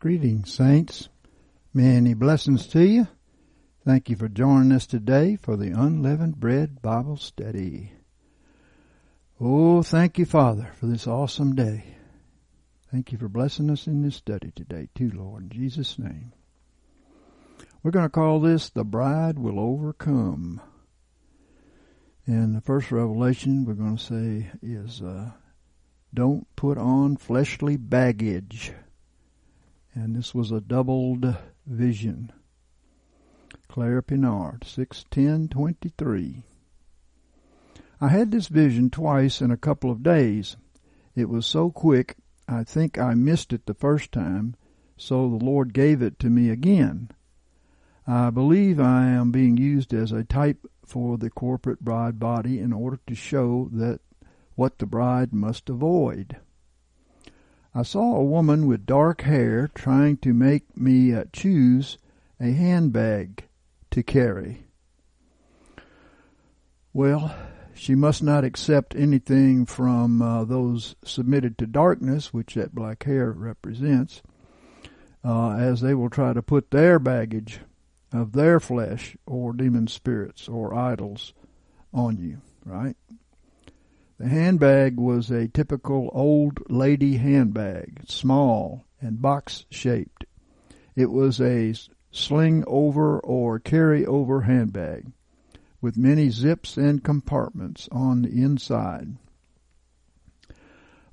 Greetings, saints. Many blessings to you. Thank you for joining us today for the Unleavened Bread Bible Study. Oh, thank you, Father, for this awesome day. Thank you for blessing us in this study today, too, Lord, in Jesus' name. We're going to call this The Bride Will Overcome. And the first revelation we're going to say is, uh, don't put on fleshly baggage and this was a doubled vision. Claire Pienaar, 61023. I had this vision twice in a couple of days. It was so quick, I think I missed it the first time, so the Lord gave it to me again. I believe I am being used as a type for the corporate bride body in order to show that what the bride must avoid. I saw a woman with dark hair trying to make me uh, choose a handbag to carry. Well, she must not accept anything from uh, those submitted to darkness, which that black hair represents, uh, as they will try to put their baggage of their flesh or demon spirits or idols on you, right? The handbag was a typical old lady handbag, small and box shaped. It was a sling over or carry over handbag with many zips and compartments on the inside.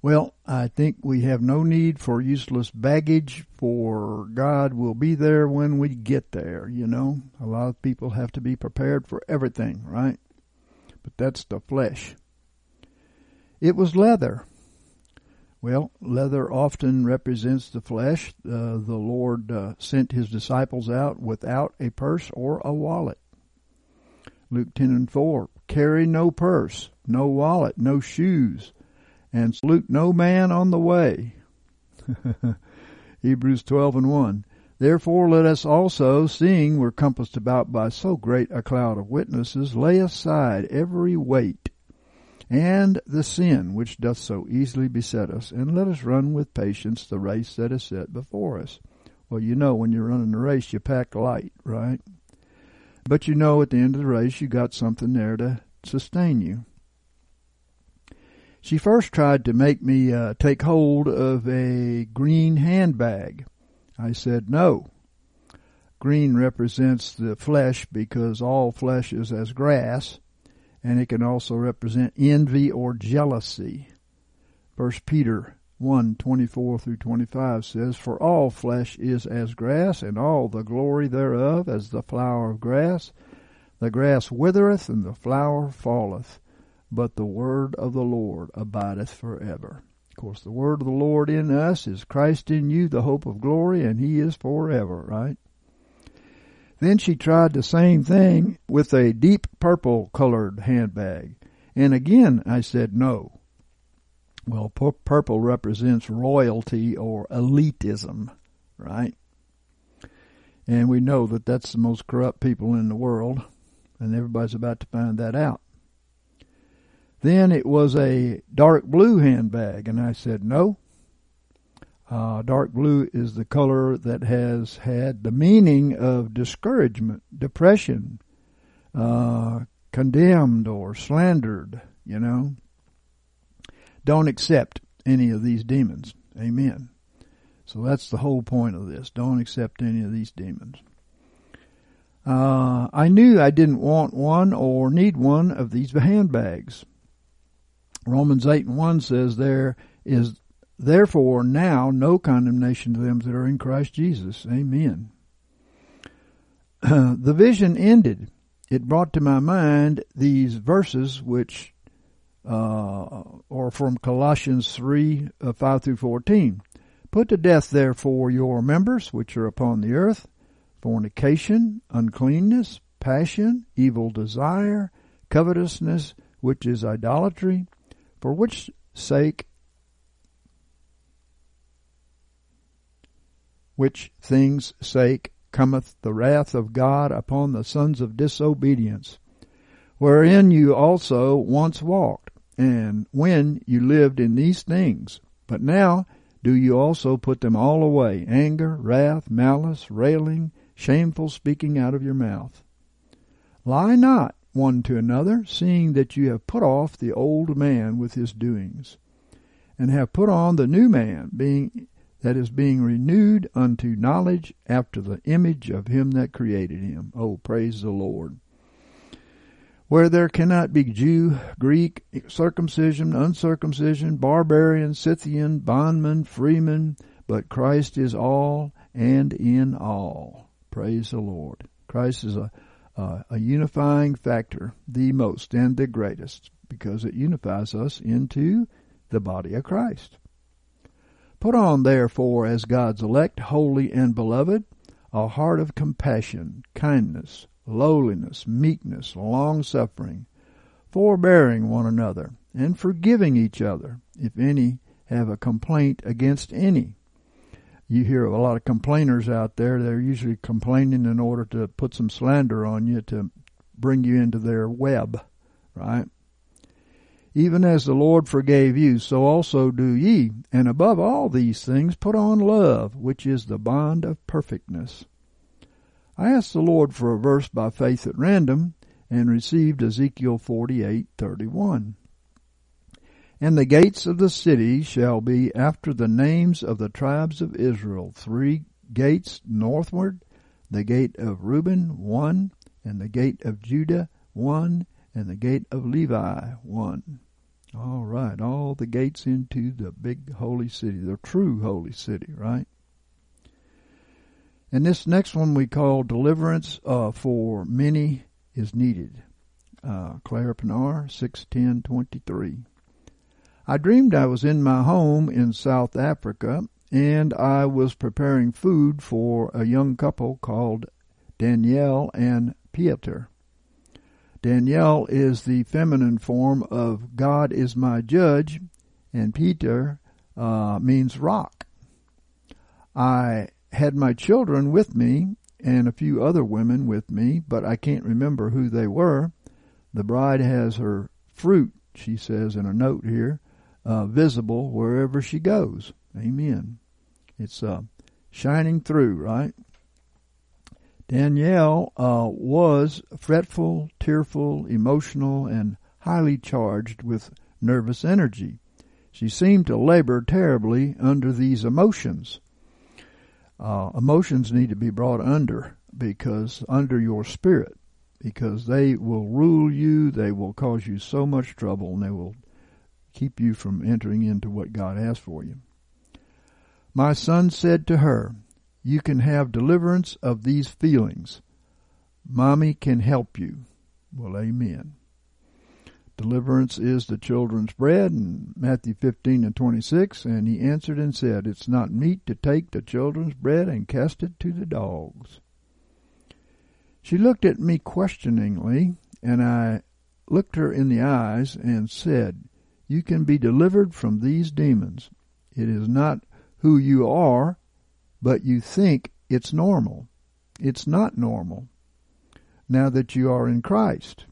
Well, I think we have no need for useless baggage, for God will be there when we get there, you know. A lot of people have to be prepared for everything, right? But that's the flesh. It was leather. Well, leather often represents the flesh. Uh, the Lord uh, sent his disciples out without a purse or a wallet. Luke 10 and 4. Carry no purse, no wallet, no shoes, and salute no man on the way. Hebrews 12 and 1. Therefore let us also, seeing we're compassed about by so great a cloud of witnesses, lay aside every weight and the sin which doth so easily beset us, and let us run with patience the race that is set before us. Well, you know, when you're running a race, you pack light, right? But you know at the end of the race, you got something there to sustain you. She first tried to make me uh, take hold of a green handbag. I said no. Green represents the flesh because all flesh is as grass and it can also represent envy or jealousy. First Peter 1, 24 through 25 says, For all flesh is as grass, and all the glory thereof as the flower of grass. The grass withereth, and the flower falleth, but the word of the Lord abideth forever. Of course, the word of the Lord in us is Christ in you, the hope of glory, and he is forever, right? Then she tried the same thing with a deep purple colored handbag. And again I said no. Well, purple represents royalty or elitism, right? And we know that that's the most corrupt people in the world, and everybody's about to find that out. Then it was a dark blue handbag, and I said no. Uh, dark blue is the color that has had the meaning of discouragement, depression, uh, condemned or slandered, you know. Don't accept any of these demons. Amen. So that's the whole point of this. Don't accept any of these demons. Uh, I knew I didn't want one or need one of these handbags. Romans 8 and 1 says there is Therefore, now no condemnation to them that are in Christ Jesus. Amen. the vision ended. It brought to my mind these verses which uh, or from Colossians 3 uh, 5 through 14. Put to death, therefore, your members which are upon the earth fornication, uncleanness, passion, evil desire, covetousness, which is idolatry, for which sake which things sake cometh the wrath of God upon the sons of disobedience, wherein you also once walked, and when you lived in these things. But now do you also put them all away anger, wrath, malice, railing, shameful speaking out of your mouth. Lie not one to another, seeing that you have put off the old man with his doings, and have put on the new man, being that is being renewed unto knowledge after the image of him that created him. Oh, praise the Lord. Where there cannot be Jew, Greek, circumcision, uncircumcision, barbarian, Scythian, bondman, freeman, but Christ is all and in all. Praise the Lord. Christ is a, a, a unifying factor, the most and the greatest, because it unifies us into the body of Christ. Put on, therefore, as God's elect, holy and beloved, a heart of compassion, kindness, lowliness, meekness, long suffering, forbearing one another, and forgiving each other, if any have a complaint against any. You hear a lot of complainers out there. They're usually complaining in order to put some slander on you to bring you into their web, right? Even as the Lord forgave you, so also do ye. And above all these things, put on love, which is the bond of perfectness. I asked the Lord for a verse by faith at random and received Ezekiel 48:31. And the gates of the city shall be after the names of the tribes of Israel, three gates northward, the gate of Reuben one, and the gate of Judah one, and the gate of Levi one. The gates into the big holy city, the true holy city, right? And this next one we call deliverance uh, for many is needed. Uh, Claire Pienaar, 61023. I dreamed I was in my home in South Africa and I was preparing food for a young couple called Danielle and Pieter. Danielle is the feminine form of God is my judge, and Peter uh, means rock. I had my children with me and a few other women with me, but I can't remember who they were. The bride has her fruit, she says in a note here, uh, visible wherever she goes. Amen. It's uh, shining through, right? Danielle uh, was fretful, tearful, emotional, and highly charged with nervous energy. She seemed to labor terribly under these emotions. Uh, emotions need to be brought under because under your spirit because they will rule you, they will cause you so much trouble, and they will keep you from entering into what God has for you. My son said to her, you can have deliverance of these feelings. Mommy can help you. Well, amen. Deliverance is the children's bread in Matthew 15 and 26. And he answered and said, It's not meet to take the children's bread and cast it to the dogs. She looked at me questioningly, and I looked her in the eyes and said, You can be delivered from these demons. It is not who you are, but you think it's normal. It's not normal now that you are in Christ.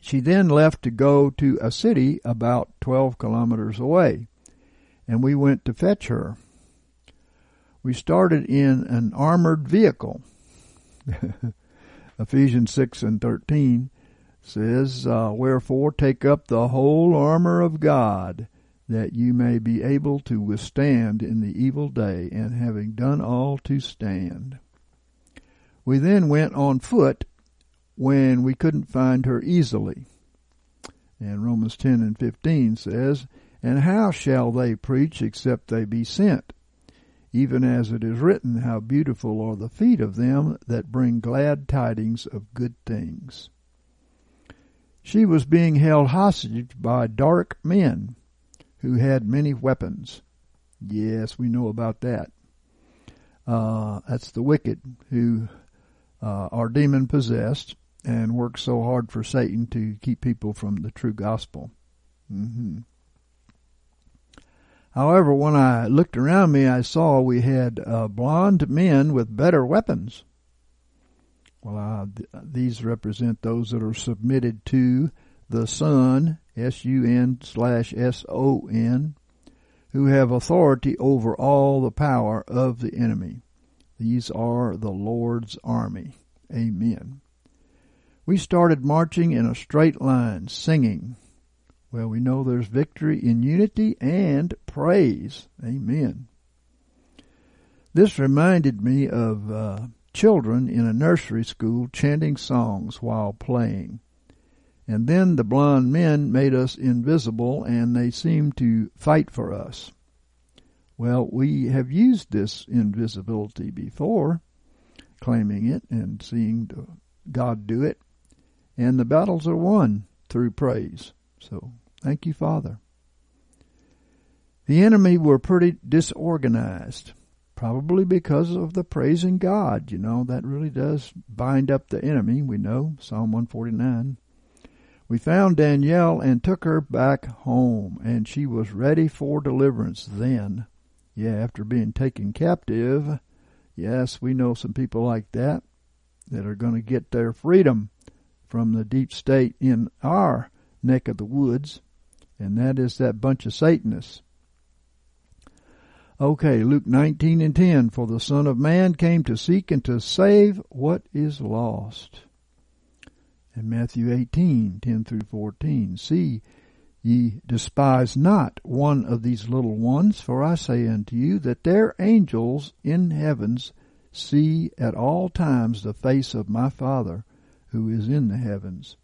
She then left to go to a city about 12 kilometers away, and we went to fetch her. We started in an armored vehicle. Ephesians 6 and 13 says, uh, Wherefore take up the whole armor of God, that you may be able to withstand in the evil day, and having done all to stand. We then went on foot when we couldn't find her easily. And Romans 10 and 15 says, And how shall they preach except they be sent? Even as it is written, How beautiful are the feet of them that bring glad tidings of good things. She was being held hostage by dark men who had many weapons. Yes, we know about that. Uh, that's the wicked who uh, are demon possessed and work so hard for Satan to keep people from the true gospel. Mm-hmm. However, when I looked around me, I saw we had uh, blond men with better weapons. Well, th- these represent those that are submitted to the Son, S-U-N slash S-O-N, who have authority over all the power of the enemy. These are the Lord's army. Amen. We started marching in a straight line, singing. Well, we know there's victory in unity and praise. Amen. This reminded me of uh, children in a nursery school chanting songs while playing. And then the blond men made us invisible and they seemed to fight for us. Well, we have used this invisibility before, claiming it and seeing God do it. And the battles are won through praise. So thank you, Father. The enemy were pretty disorganized probably because of the praising God. You know, that really does bind up the enemy, we know, Psalm 149. We found Danielle and took her back home, and she was ready for deliverance then. Yeah, after being taken captive. Yes, we know some people like that that are going to get their freedom from the deep state in our neck of the woods, and that is that bunch of Satanists Okay, Luke 19 and 10. For the Son of Man came to seek and to save what is lost. And Matthew 18, 10 through 14. See, ye despise not one of these little ones, for I say unto you that their angels in heavens see at all times the face of my Father who is in the heavens.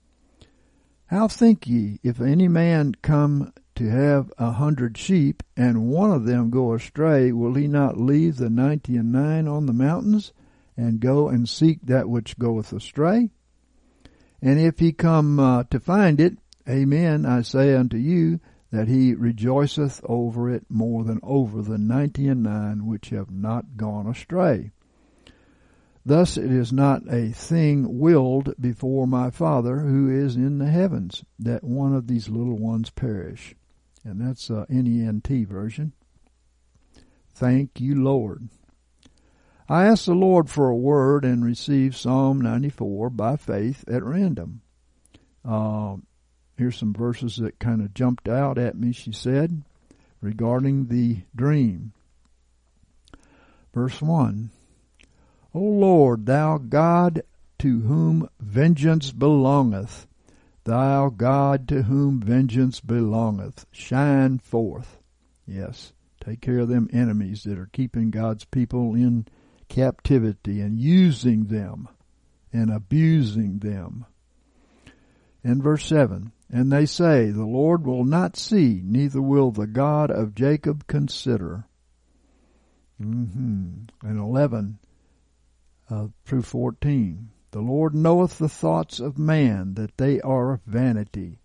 How think ye, if any man come to have a hundred sheep, and one of them go astray, will he not leave the ninety and nine on the mountains, and go and seek that which goeth astray? And if he come uh, to find it, amen, I say unto you, that he rejoiceth over it more than over the ninety and nine which have not gone astray. Thus it is not a thing willed before my Father who is in the heavens that one of these little ones perish. And that's a NENT version. Thank you, Lord. I asked the Lord for a word and received Psalm 94 by faith at random. Uh, here's some verses that kind of jumped out at me, she said, regarding the dream. Verse 1 O Lord, thou God to whom vengeance belongeth, thou God to whom vengeance belongeth, shine forth. Yes, take care of them enemies that are keeping God's people in captivity and using them and abusing them. And verse 7, and they say, the Lord will not see, neither will the God of Jacob consider. Mm-hmm. And 11, uh, through 14. The Lord knoweth the thoughts of man, that they are vanity.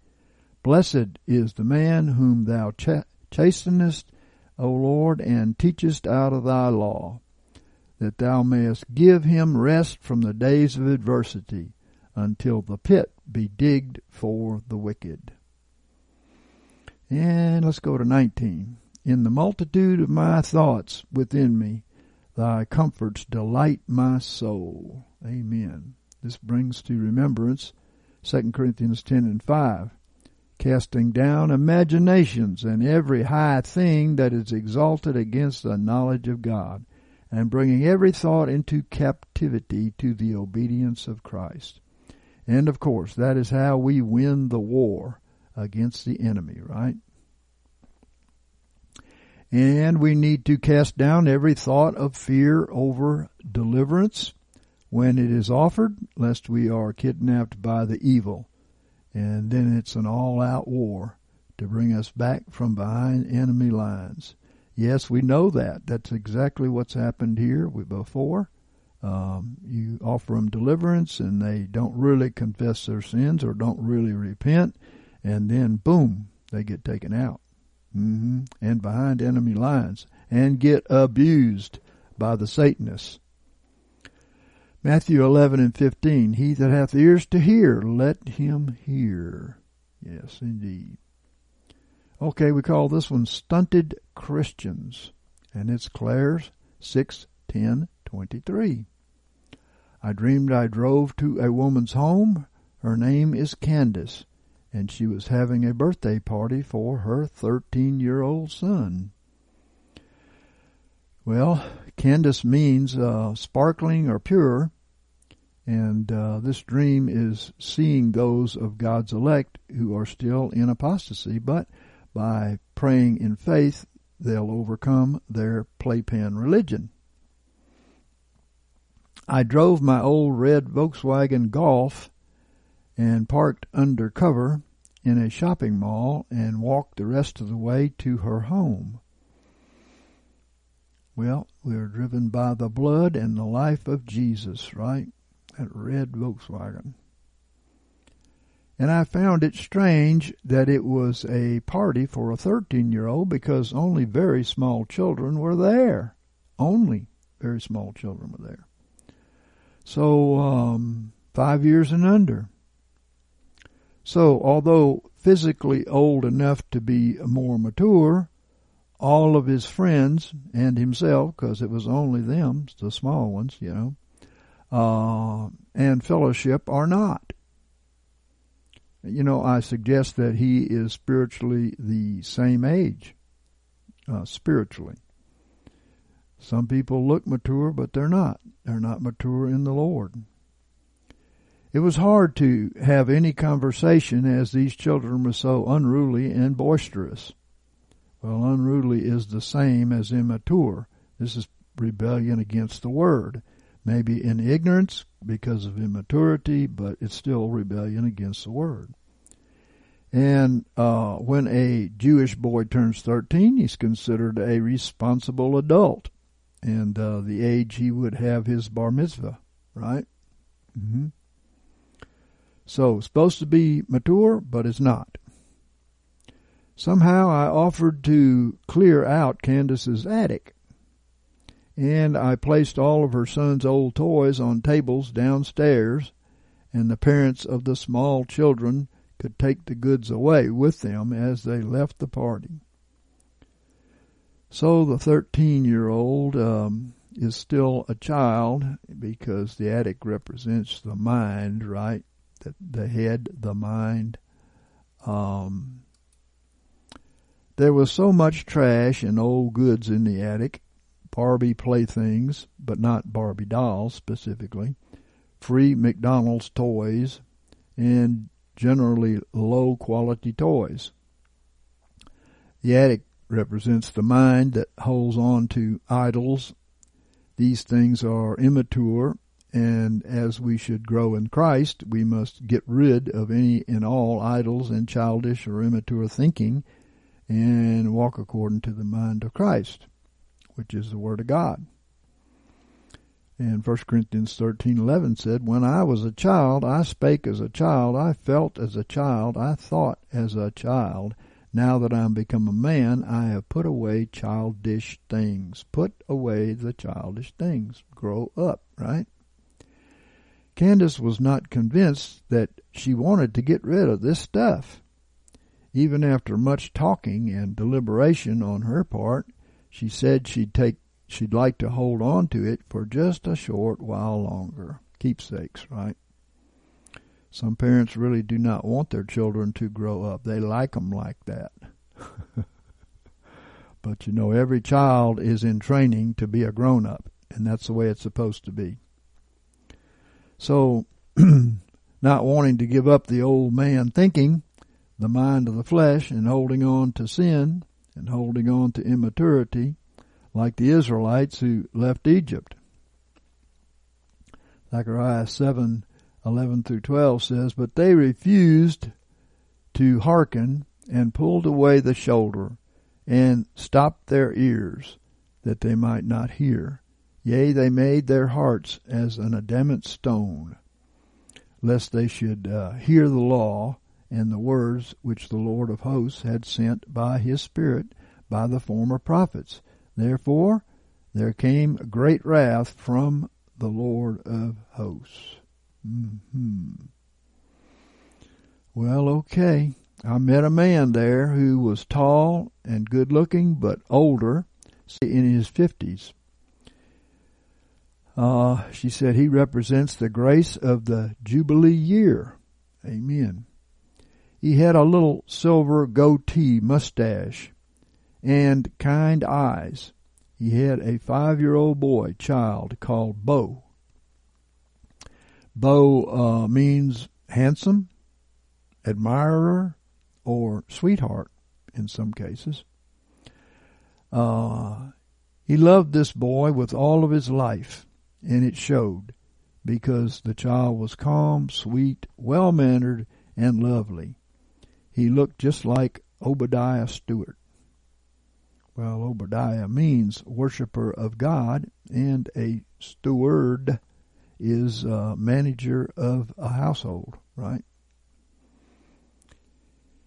Blessed is the man whom thou ch- chastenest, O Lord, and teachest out of thy law, that thou mayest give him rest from the days of adversity, until the pit be digged for the wicked. And let's go to 19. In the multitude of my thoughts within me, Thy comforts delight my soul. Amen. This brings to remembrance 2 Corinthians 10 and 5. Casting down imaginations and every high thing that is exalted against the knowledge of God, and bringing every thought into captivity to the obedience of Christ. And of course, that is how we win the war against the enemy, right? And we need to cast down every thought of fear over deliverance when it is offered, lest we are kidnapped by the evil. And then it's an all out war to bring us back from behind enemy lines. Yes, we know that. That's exactly what's happened here before. Um, you offer them deliverance and they don't really confess their sins or don't really repent, and then boom, they get taken out. hmm And behind enemy lines and get abused by the Satanists. Matthew 11 and 15, He that hath ears to hear, let him hear. Yes, indeed. Okay, we call this one Stunted Christians, and it's Claire's 6, 10, 23. I dreamed I drove to a woman's home. Her name is Candace, and she was having a birthday party for her 13 year old son. Well, Candace means uh, sparkling or pure, and uh, this dream is seeing those of God's elect who are still in apostasy, but by praying in faith, they'll overcome their playpen religion. I drove my old red Volkswagen Golf and parked under cover in a shopping mall and walked the rest of the way to her home. Well, we are driven by the blood and the life of Jesus, right? That red Volkswagen. And I found it strange that it was a party for a 13 year old because only very small children were there. Only very small children were there. So, um, five years and under. So, although physically old enough to be more mature, all of his friends and himself, because it was only them, the small ones, you know, uh, and fellowship are not. You know, I suggest that he is spiritually the same age, uh, spiritually. Some people look mature, but they're not. They're not mature in the Lord. It was hard to have any conversation as these children were so unruly and boisterous. Well, unruly is the same as immature. This is rebellion against the word. Maybe in ignorance because of immaturity, but it's still rebellion against the word. And uh, when a Jewish boy turns 13, he's considered a responsible adult. And uh, the age he would have his bar mitzvah, right? Mm-hmm. So, supposed to be mature, but it's not. Somehow I offered to clear out Candace's attic, and I placed all of her son's old toys on tables downstairs, and the parents of the small children could take the goods away with them as they left the party. So the 13 year old um, is still a child because the attic represents the mind, right? The, the head, the mind. Um, there was so much trash and old goods in the attic, Barbie playthings, but not Barbie dolls specifically, free McDonald's toys, and generally low quality toys. The attic represents the mind that holds on to idols. These things are immature, and as we should grow in Christ, we must get rid of any and all idols and childish or immature thinking and walk according to the mind of Christ, which is the Word of God. And 1 Corinthians 13:11 said, "When I was a child, I spake as a child, I felt as a child, I thought as a child. Now that I am become a man, I have put away childish things. Put away the childish things. Grow up, right?" Candace was not convinced that she wanted to get rid of this stuff. Even after much talking and deliberation on her part, she said she'd take she'd like to hold on to it for just a short while longer. Keepsakes, right? Some parents really do not want their children to grow up. They like them like that. but you know, every child is in training to be a grown up, and that's the way it's supposed to be. So, not wanting to give up the old man thinking, the mind of the flesh and holding on to sin and holding on to immaturity like the Israelites who left Egypt. Zechariah 7 11 through 12 says, But they refused to hearken and pulled away the shoulder and stopped their ears that they might not hear. Yea, they made their hearts as an adamant stone, lest they should uh, hear the law and the words which the Lord of hosts had sent by his Spirit by the former prophets. Therefore there came great wrath from the Lord of hosts. hmm Well, okay. I met a man there who was tall and good looking, but older, say in his fifties. Uh, she said he represents the grace of the Jubilee year. Amen. He had a little silver goatee mustache and kind eyes. He had a five year old boy child called Bo. Bo uh, means handsome, admirer, or sweetheart in some cases. Uh, he loved this boy with all of his life and it showed because the child was calm, sweet, well mannered, and lovely. He looked just like Obadiah Stewart. Well, Obadiah means worshiper of God, and a steward is a manager of a household, right?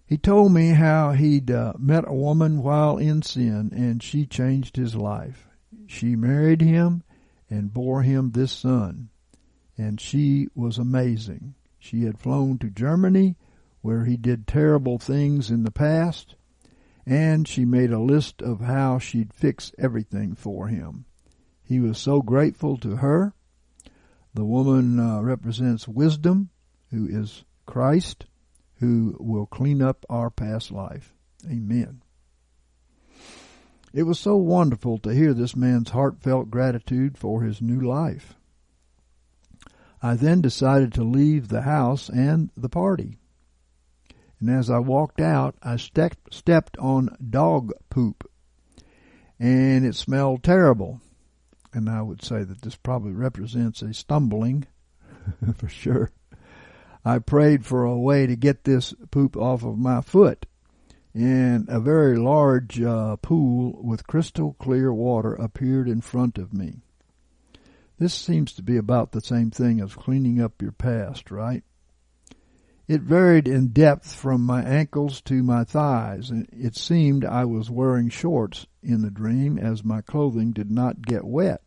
He told me how he'd uh, met a woman while in sin, and she changed his life. She married him and bore him this son. And she was amazing. She had flown to Germany, where he did terrible things in the past, and she made a list of how she'd fix everything for him. He was so grateful to her. The woman uh, represents wisdom, who is Christ, who will clean up our past life. Amen. It was so wonderful to hear this man's heartfelt gratitude for his new life. I then decided to leave the house and the party. And as I walked out, I stepped, stepped on dog poop. And it smelled terrible. And I would say that this probably represents a stumbling, for sure. I prayed for a way to get this poop off of my foot and a very large uh, pool with crystal clear water appeared in front of me. This seems to be about the same thing as cleaning up your past, right? It varied in depth from my ankles to my thighs, it seemed I was wearing shorts in the dream as my clothing did not get wet.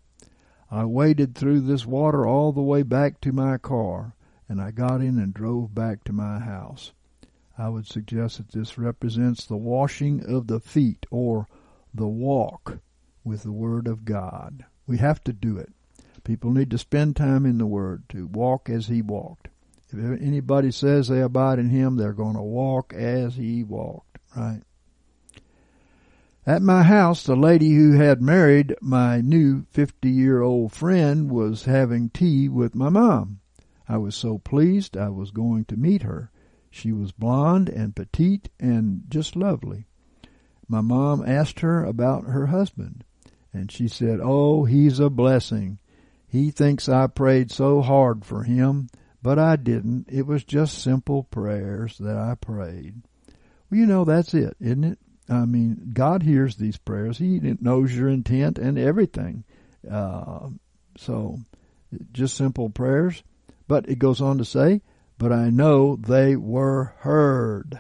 I waded through this water all the way back to my car, and I got in and drove back to my house. I would suggest that this represents the washing of the feet or the walk with the Word of God. We have to do it. People need to spend time in the Word to walk as He walked. If anybody says they abide in Him, they're going to walk as He walked, right? At my house, the lady who had married my new 50 year old friend was having tea with my mom. I was so pleased I was going to meet her. She was blonde and petite and just lovely. My mom asked her about her husband, and she said, Oh, he's a blessing. He thinks I prayed so hard for him, but I didn't. It was just simple prayers that I prayed. Well, you know, that's it, isn't it? I mean, God hears these prayers. He knows your intent and everything. Uh, so, just simple prayers. But it goes on to say, but I know they were heard.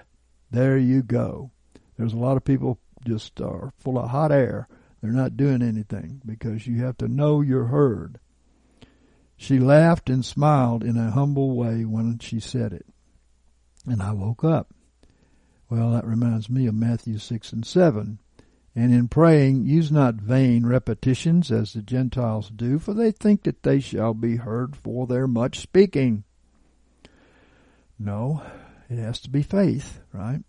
There you go. There's a lot of people just are full of hot air. They're not doing anything because you have to know you're heard. She laughed and smiled in a humble way when she said it. And I woke up. Well, that reminds me of Matthew 6 and 7. And in praying, use not vain repetitions as the Gentiles do, for they think that they shall be heard for their much speaking. No, it has to be faith, right?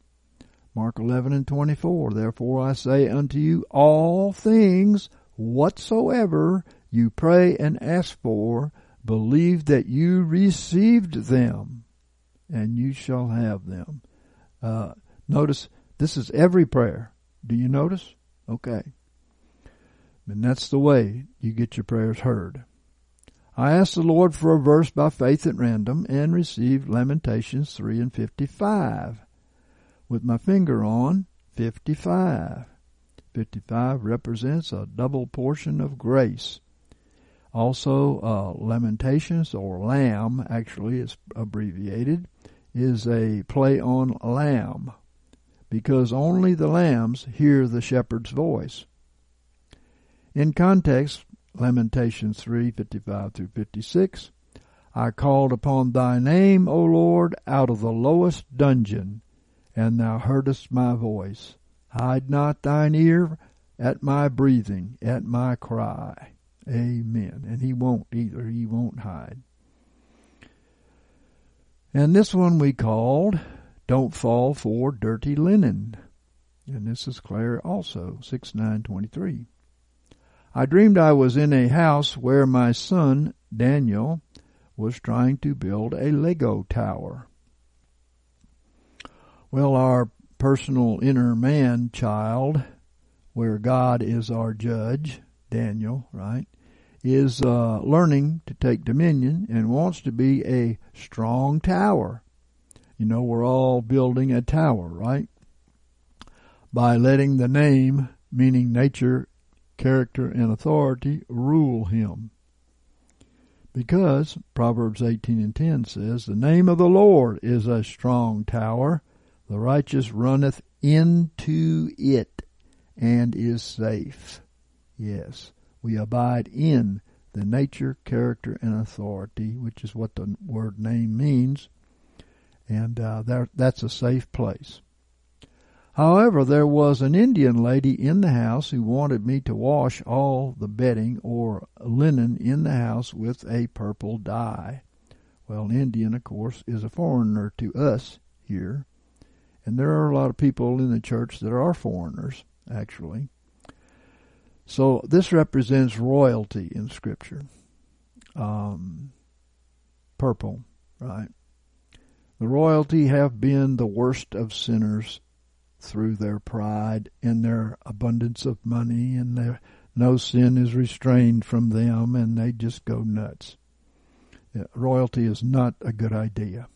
Mark 11 and 24. Therefore I say unto you, all things whatsoever you pray and ask for, believe that you received them, and you shall have them. Uh, notice this is every prayer. Do you notice? Okay. And that's the way you get your prayers heard. I asked the Lord for a verse by faith at random and received Lamentations 3 and 55. With my finger on 55. 55 represents a double portion of grace. Also, uh, Lamentations or Lamb, actually, it's abbreviated, is a play on lamb because only the lambs hear the shepherd's voice. In context, Lamentations 3 55 through 56, I called upon thy name, O Lord, out of the lowest dungeon, and thou heardest my voice. Hide not thine ear at my breathing, at my cry. Amen. And he won't either. He won't hide. And this one we called Don't Fall for Dirty Linen. And this is Claire also, 6923. I dreamed I was in a house where my son, Daniel, was trying to build a Lego tower. Well, our personal inner man child, where God is our judge, Daniel, right, is uh, learning to take dominion and wants to be a strong tower. You know, we're all building a tower, right? By letting the name, meaning nature, character, and authority, rule him. Because Proverbs 18 and 10 says, The name of the Lord is a strong tower. The righteous runneth into it and is safe. Yes, we abide in the nature, character, and authority, which is what the word name means. And uh, that, that's a safe place. However, there was an Indian lady in the house who wanted me to wash all the bedding or linen in the house with a purple dye. Well, an Indian, of course, is a foreigner to us here. And there are a lot of people in the church that are foreigners, actually. So this represents royalty in Scripture. Um, purple, right? The royalty have been the worst of sinners through their pride and their abundance of money and their no sin is restrained from them and they just go nuts. Yeah, royalty is not a good idea.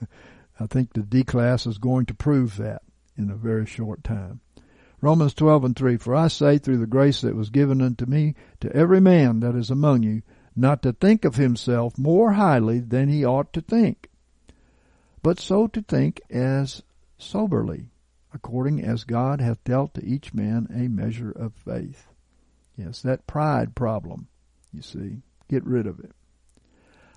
I think the D class is going to prove that in a very short time. Romans 12 and 3, For I say through the grace that was given unto me to every man that is among you, not to think of himself more highly than he ought to think, but so to think as soberly, according as God hath dealt to each man a measure of faith. Yes, that pride problem, you see. Get rid of it.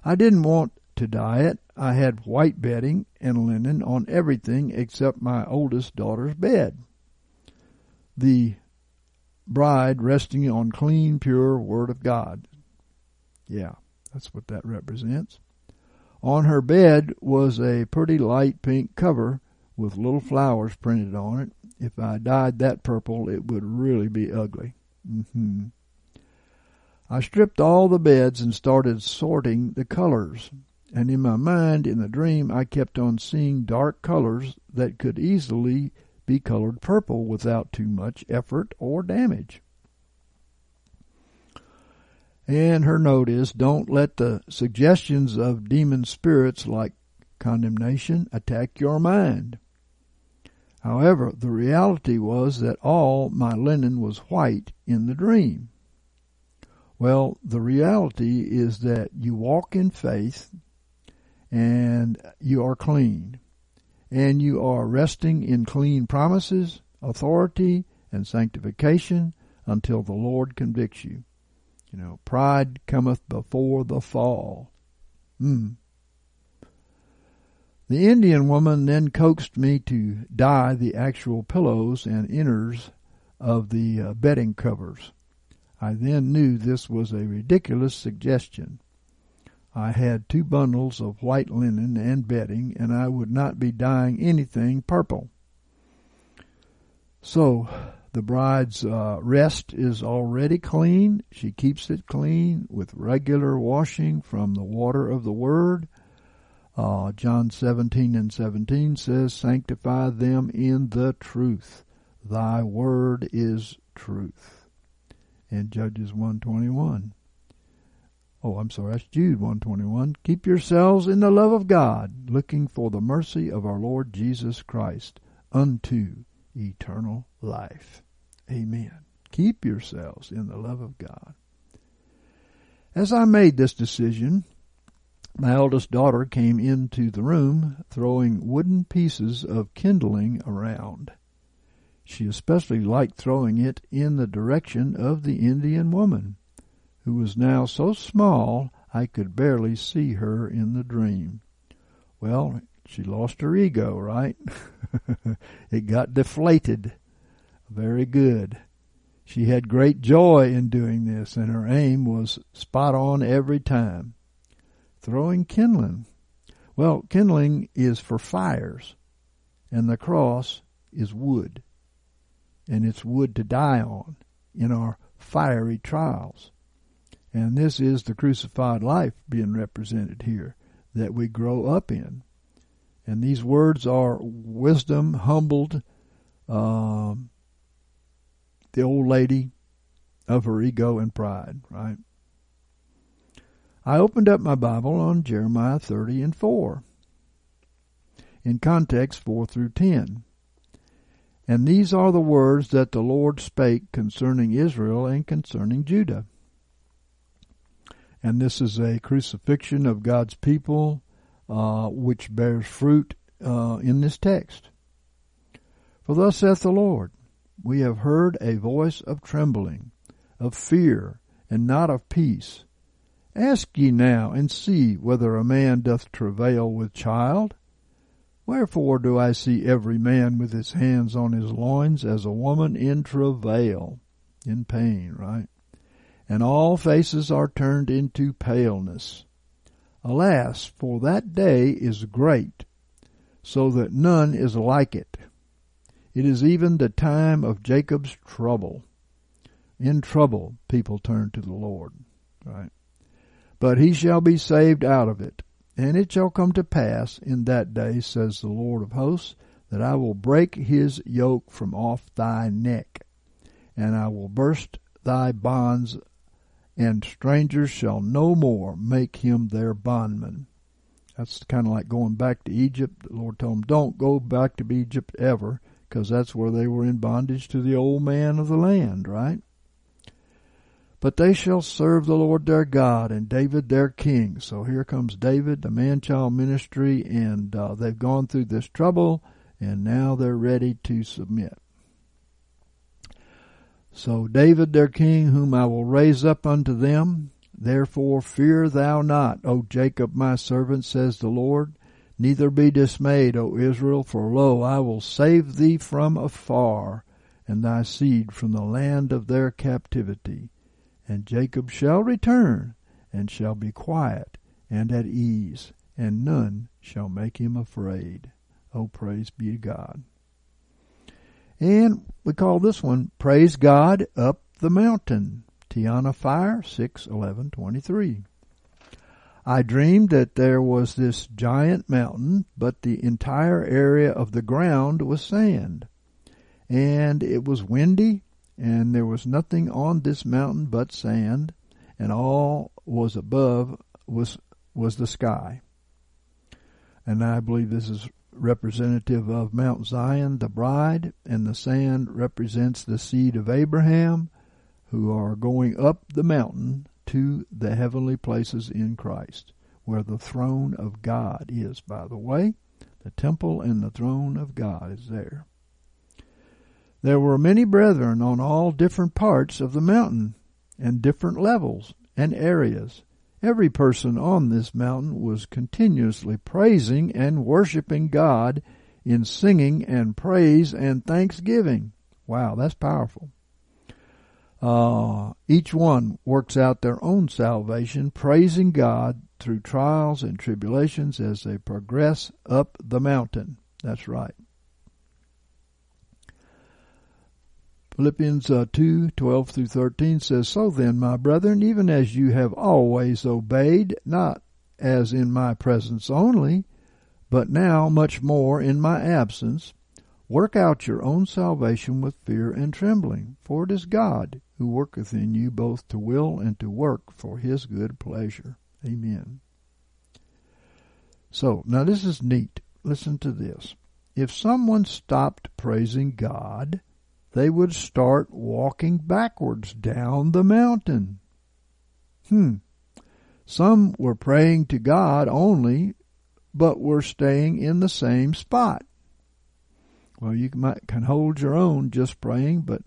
I didn't want to diet. I had white bedding and linen on everything except my oldest daughter's bed. The bride resting on clean, pure Word of God. Yeah, that's what that represents. On her bed was a pretty light pink cover with little flowers printed on it. If I dyed that purple, it would really be ugly. Mm-hmm. I stripped all the beds and started sorting the colors. And in my mind, in the dream, I kept on seeing dark colors that could easily be colored purple without too much effort or damage. And her note is don't let the suggestions of demon spirits like condemnation attack your mind. However, the reality was that all my linen was white in the dream. Well, the reality is that you walk in faith and you are clean. And you are resting in clean promises, authority, and sanctification until the Lord convicts you. You know, pride cometh before the fall. Hmm. The Indian woman then coaxed me to dye the actual pillows and inners of the uh, bedding covers. I then knew this was a ridiculous suggestion. I had two bundles of white linen and bedding, and I would not be dyeing anything purple. So, the bride's uh, rest is already clean. She keeps it clean with regular washing from the water of the Word uh, John 17 and 17 says, Sanctify them in the truth. Thy word is truth. And Judges 121. Oh, I'm sorry, that's Jude 121. Keep yourselves in the love of God, looking for the mercy of our Lord Jesus Christ unto eternal life. Amen. Keep yourselves in the love of God. As I made this decision, my eldest daughter came into the room throwing wooden pieces of kindling around. She especially liked throwing it in the direction of the Indian woman, who was now so small I could barely see her in the dream. Well, she lost her ego, right? it got deflated. Very good. She had great joy in doing this, and her aim was spot on every time. Throwing kindling. Well, kindling is for fires, and the cross is wood. And it's wood to die on in our fiery trials. And this is the crucified life being represented here that we grow up in. And these words are wisdom humbled, um, the old lady of her ego and pride, right? I opened up my Bible on Jeremiah 30 and 4. In context 4 through 10. And these are the words that the Lord spake concerning Israel and concerning Judah. And this is a crucifixion of God's people, uh, which bears fruit uh, in this text. For thus saith the Lord, we have heard a voice of trembling, of fear, and not of peace. Ask ye now, and see whether a man doth travail with child. Wherefore do I see every man with his hands on his loins as a woman in travail, in pain, right? And all faces are turned into paleness. Alas, for that day is great, so that none is like it. It is even the time of Jacob's trouble. In trouble, people turn to the Lord, right? But he shall be saved out of it. And it shall come to pass in that day, says the Lord of hosts, that I will break his yoke from off thy neck, and I will burst thy bonds, and strangers shall no more make him their bondman. That's kind of like going back to Egypt. The Lord told him, don't go back to Egypt ever because that's where they were in bondage to the old man of the land, right? But they shall serve the Lord their God and David their king. So here comes David, the man child ministry, and uh, they've gone through this trouble, and now they're ready to submit. So David their king, whom I will raise up unto them, therefore fear thou not, O Jacob my servant, says the Lord. Neither be dismayed, O Israel, for lo, I will save thee from afar, and thy seed from the land of their captivity. And Jacob shall return, and shall be quiet and at ease, and none shall make him afraid. O praise be to God. And we call this one Praise God Up the Mountain. Tiana Fire, 6 11 23. I dreamed that there was this giant mountain, but the entire area of the ground was sand. And it was windy, and there was nothing on this mountain but sand, and all was above was was the sky. And I believe this is representative of Mount Zion, the bride, and the sand represents the seed of Abraham, who are going up the mountain to the heavenly places in Christ, where the throne of God is, by the way. The temple and the throne of God is there. There were many brethren on all different parts of the mountain and different levels and areas. Every person on this mountain was continuously praising and worshiping God in singing and praise and thanksgiving. Wow, that's powerful. Uh, each one works out their own salvation, praising God through trials and tribulations as they progress up the mountain. That's right. Philippians uh, 2 12 through 13 says, So then, my brethren, even as you have always obeyed, not as in my presence only, but now much more in my absence, work out your own salvation with fear and trembling, for it is God who worketh in you both to will and to work for his good pleasure. Amen. So, now this is neat. Listen to this. If someone stopped praising God, they would start walking backwards down the mountain. Hmm. Some were praying to God only, but were staying in the same spot. Well, you might, can hold your own just praying, but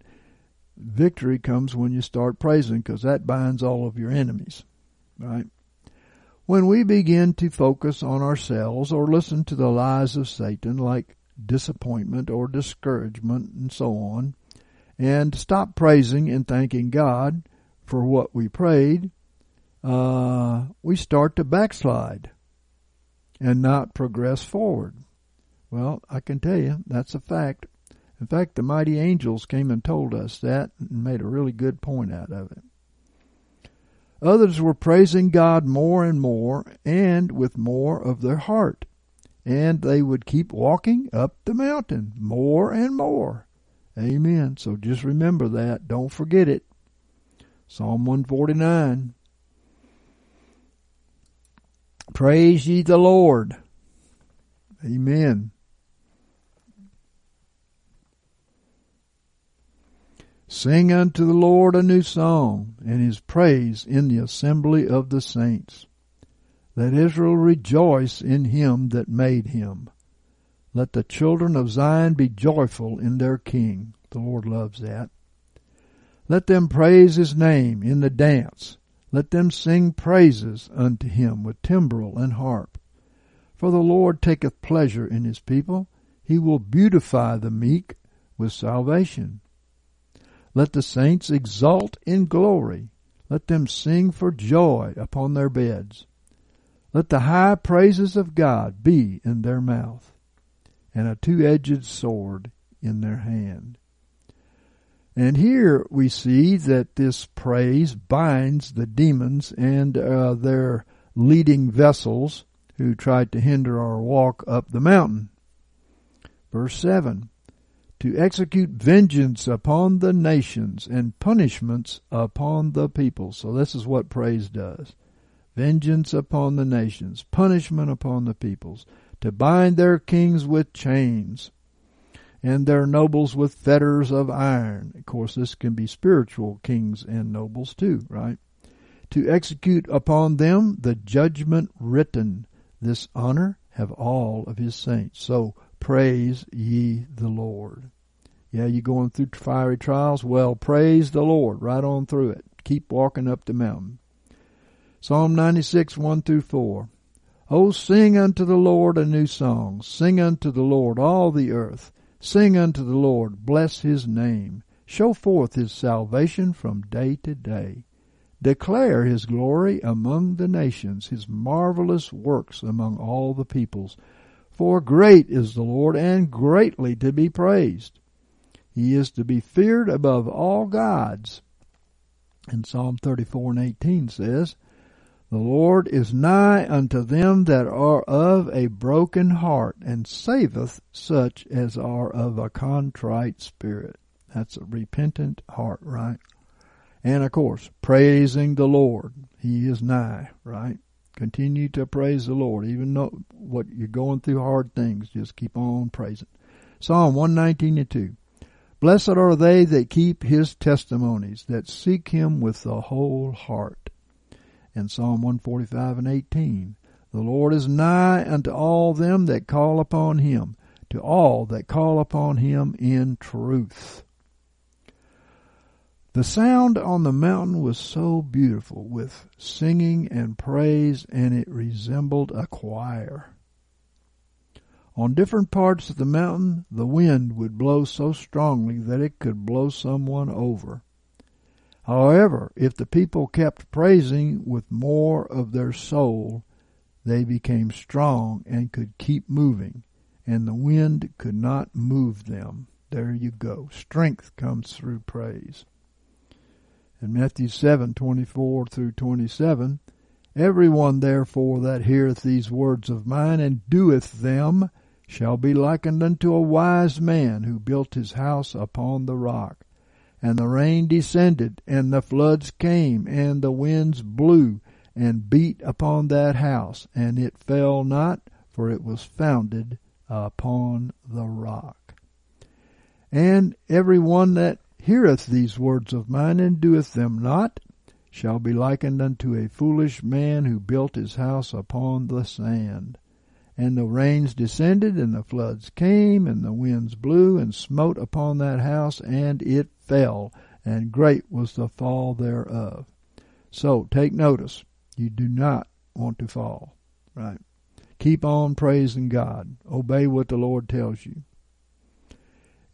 victory comes when you start praising because that binds all of your enemies, right? When we begin to focus on ourselves or listen to the lies of Satan like disappointment or discouragement and so on, and stop praising and thanking God for what we prayed, uh, we start to backslide and not progress forward. Well, I can tell you that's a fact. In fact, the mighty angels came and told us that and made a really good point out of it. Others were praising God more and more and with more of their heart. And they would keep walking up the mountain more and more. Amen. So just remember that. Don't forget it. Psalm 149. Praise ye the Lord. Amen. Sing unto the Lord a new song, and his praise in the assembly of the saints. Let Israel rejoice in him that made him. Let the children of Zion be joyful in their king. The Lord loves that. Let them praise his name in the dance. Let them sing praises unto him with timbrel and harp. For the Lord taketh pleasure in his people. He will beautify the meek with salvation. Let the saints exult in glory. Let them sing for joy upon their beds. Let the high praises of God be in their mouth, and a two-edged sword in their hand. And here we see that this praise binds the demons and uh, their leading vessels who tried to hinder our walk up the mountain. Verse 7 to execute vengeance upon the nations and punishments upon the people. So this is what praise does. Vengeance upon the nations, punishment upon the peoples, to bind their kings with chains and their nobles with fetters of iron. Of course, this can be spiritual kings and nobles too, right? To execute upon them the judgment written. This honor have all of his saints. So praise ye the Lord. Yeah, you going through fiery trials? Well, praise the Lord right on through it. Keep walking up the mountain. Psalm 96, 1 through 4. Oh, sing unto the Lord a new song. Sing unto the Lord all the earth. Sing unto the Lord, bless his name. Show forth his salvation from day to day. Declare his glory among the nations, his marvelous works among all the peoples. For great is the Lord and greatly to be praised. He is to be feared above all gods. And Psalm 34 and 18 says, The Lord is nigh unto them that are of a broken heart, and saveth such as are of a contrite spirit. That's a repentant heart, right? And of course, praising the Lord. He is nigh, right? Continue to praise the Lord. Even though what you're going through hard things, just keep on praising. Psalm 119 and 2. Blessed are they that keep his testimonies, that seek him with the whole heart. And Psalm 145 and 18. The Lord is nigh unto all them that call upon him, to all that call upon him in truth. The sound on the mountain was so beautiful with singing and praise, and it resembled a choir. On different parts of the mountain, the wind would blow so strongly that it could blow someone over. However, if the people kept praising with more of their soul, they became strong and could keep moving, and the wind could not move them. There you go. Strength comes through praise. In Matthew 7, 24 through 27, Everyone therefore that heareth these words of mine and doeth them shall be likened unto a wise man who built his house upon the rock. And the rain descended, and the floods came, and the winds blew, and beat upon that house, and it fell not, for it was founded upon the rock. And every one that heareth these words of mine and doeth them not shall be likened unto a foolish man who built his house upon the sand. And the rains descended, and the floods came, and the winds blew, and smote upon that house, and it fell, and great was the fall thereof. So take notice. You do not want to fall. Right? Keep on praising God. Obey what the Lord tells you.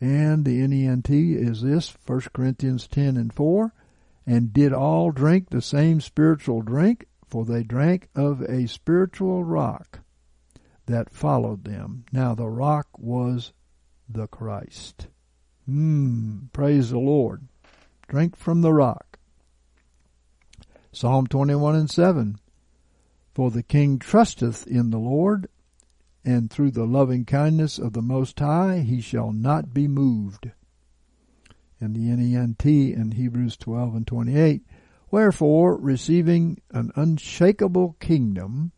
And the NENT is this, 1 Corinthians 10 and 4. And did all drink the same spiritual drink? For they drank of a spiritual rock that followed them. Now the rock was the Christ. Hmm, praise the Lord. Drink from the rock. Psalm 21 and 7. For the king trusteth in the Lord, and through the loving kindness of the Most High he shall not be moved. In the NENT in Hebrews 12 and 28. Wherefore, receiving an unshakable kingdom,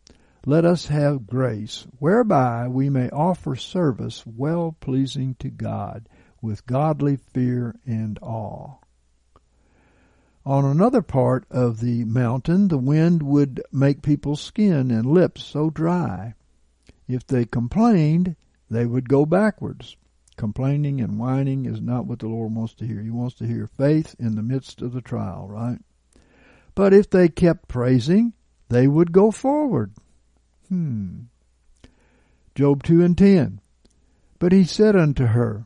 let us have grace, whereby we may offer service well pleasing to God, with godly fear and awe. On another part of the mountain, the wind would make people's skin and lips so dry. If they complained, they would go backwards. Complaining and whining is not what the Lord wants to hear. He wants to hear faith in the midst of the trial, right? But if they kept praising, they would go forward. Hmm. Job 2 and 10. But he said unto her,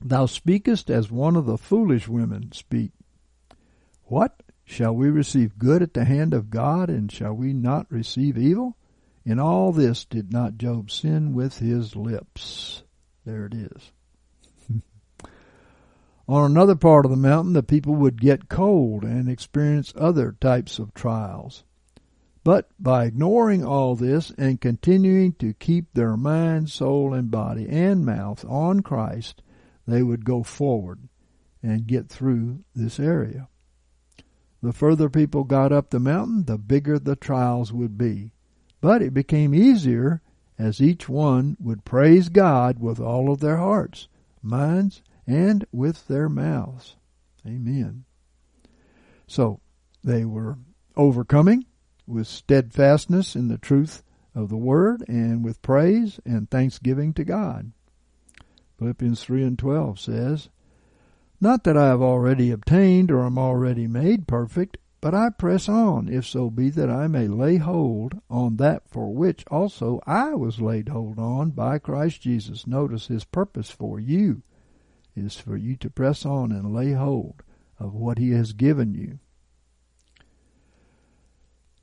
Thou speakest as one of the foolish women speak. What? Shall we receive good at the hand of God, and shall we not receive evil? In all this did not Job sin with his lips. There it is. On another part of the mountain, the people would get cold and experience other types of trials. But by ignoring all this and continuing to keep their mind, soul, and body and mouth on Christ, they would go forward and get through this area. The further people got up the mountain, the bigger the trials would be. But it became easier as each one would praise God with all of their hearts, minds, and with their mouths. Amen. So they were overcoming with steadfastness in the truth of the word and with praise and thanksgiving to God. Philippians 3 and 12 says, Not that I have already obtained or am already made perfect, but I press on, if so be that I may lay hold on that for which also I was laid hold on by Christ Jesus. Notice his purpose for you is for you to press on and lay hold of what he has given you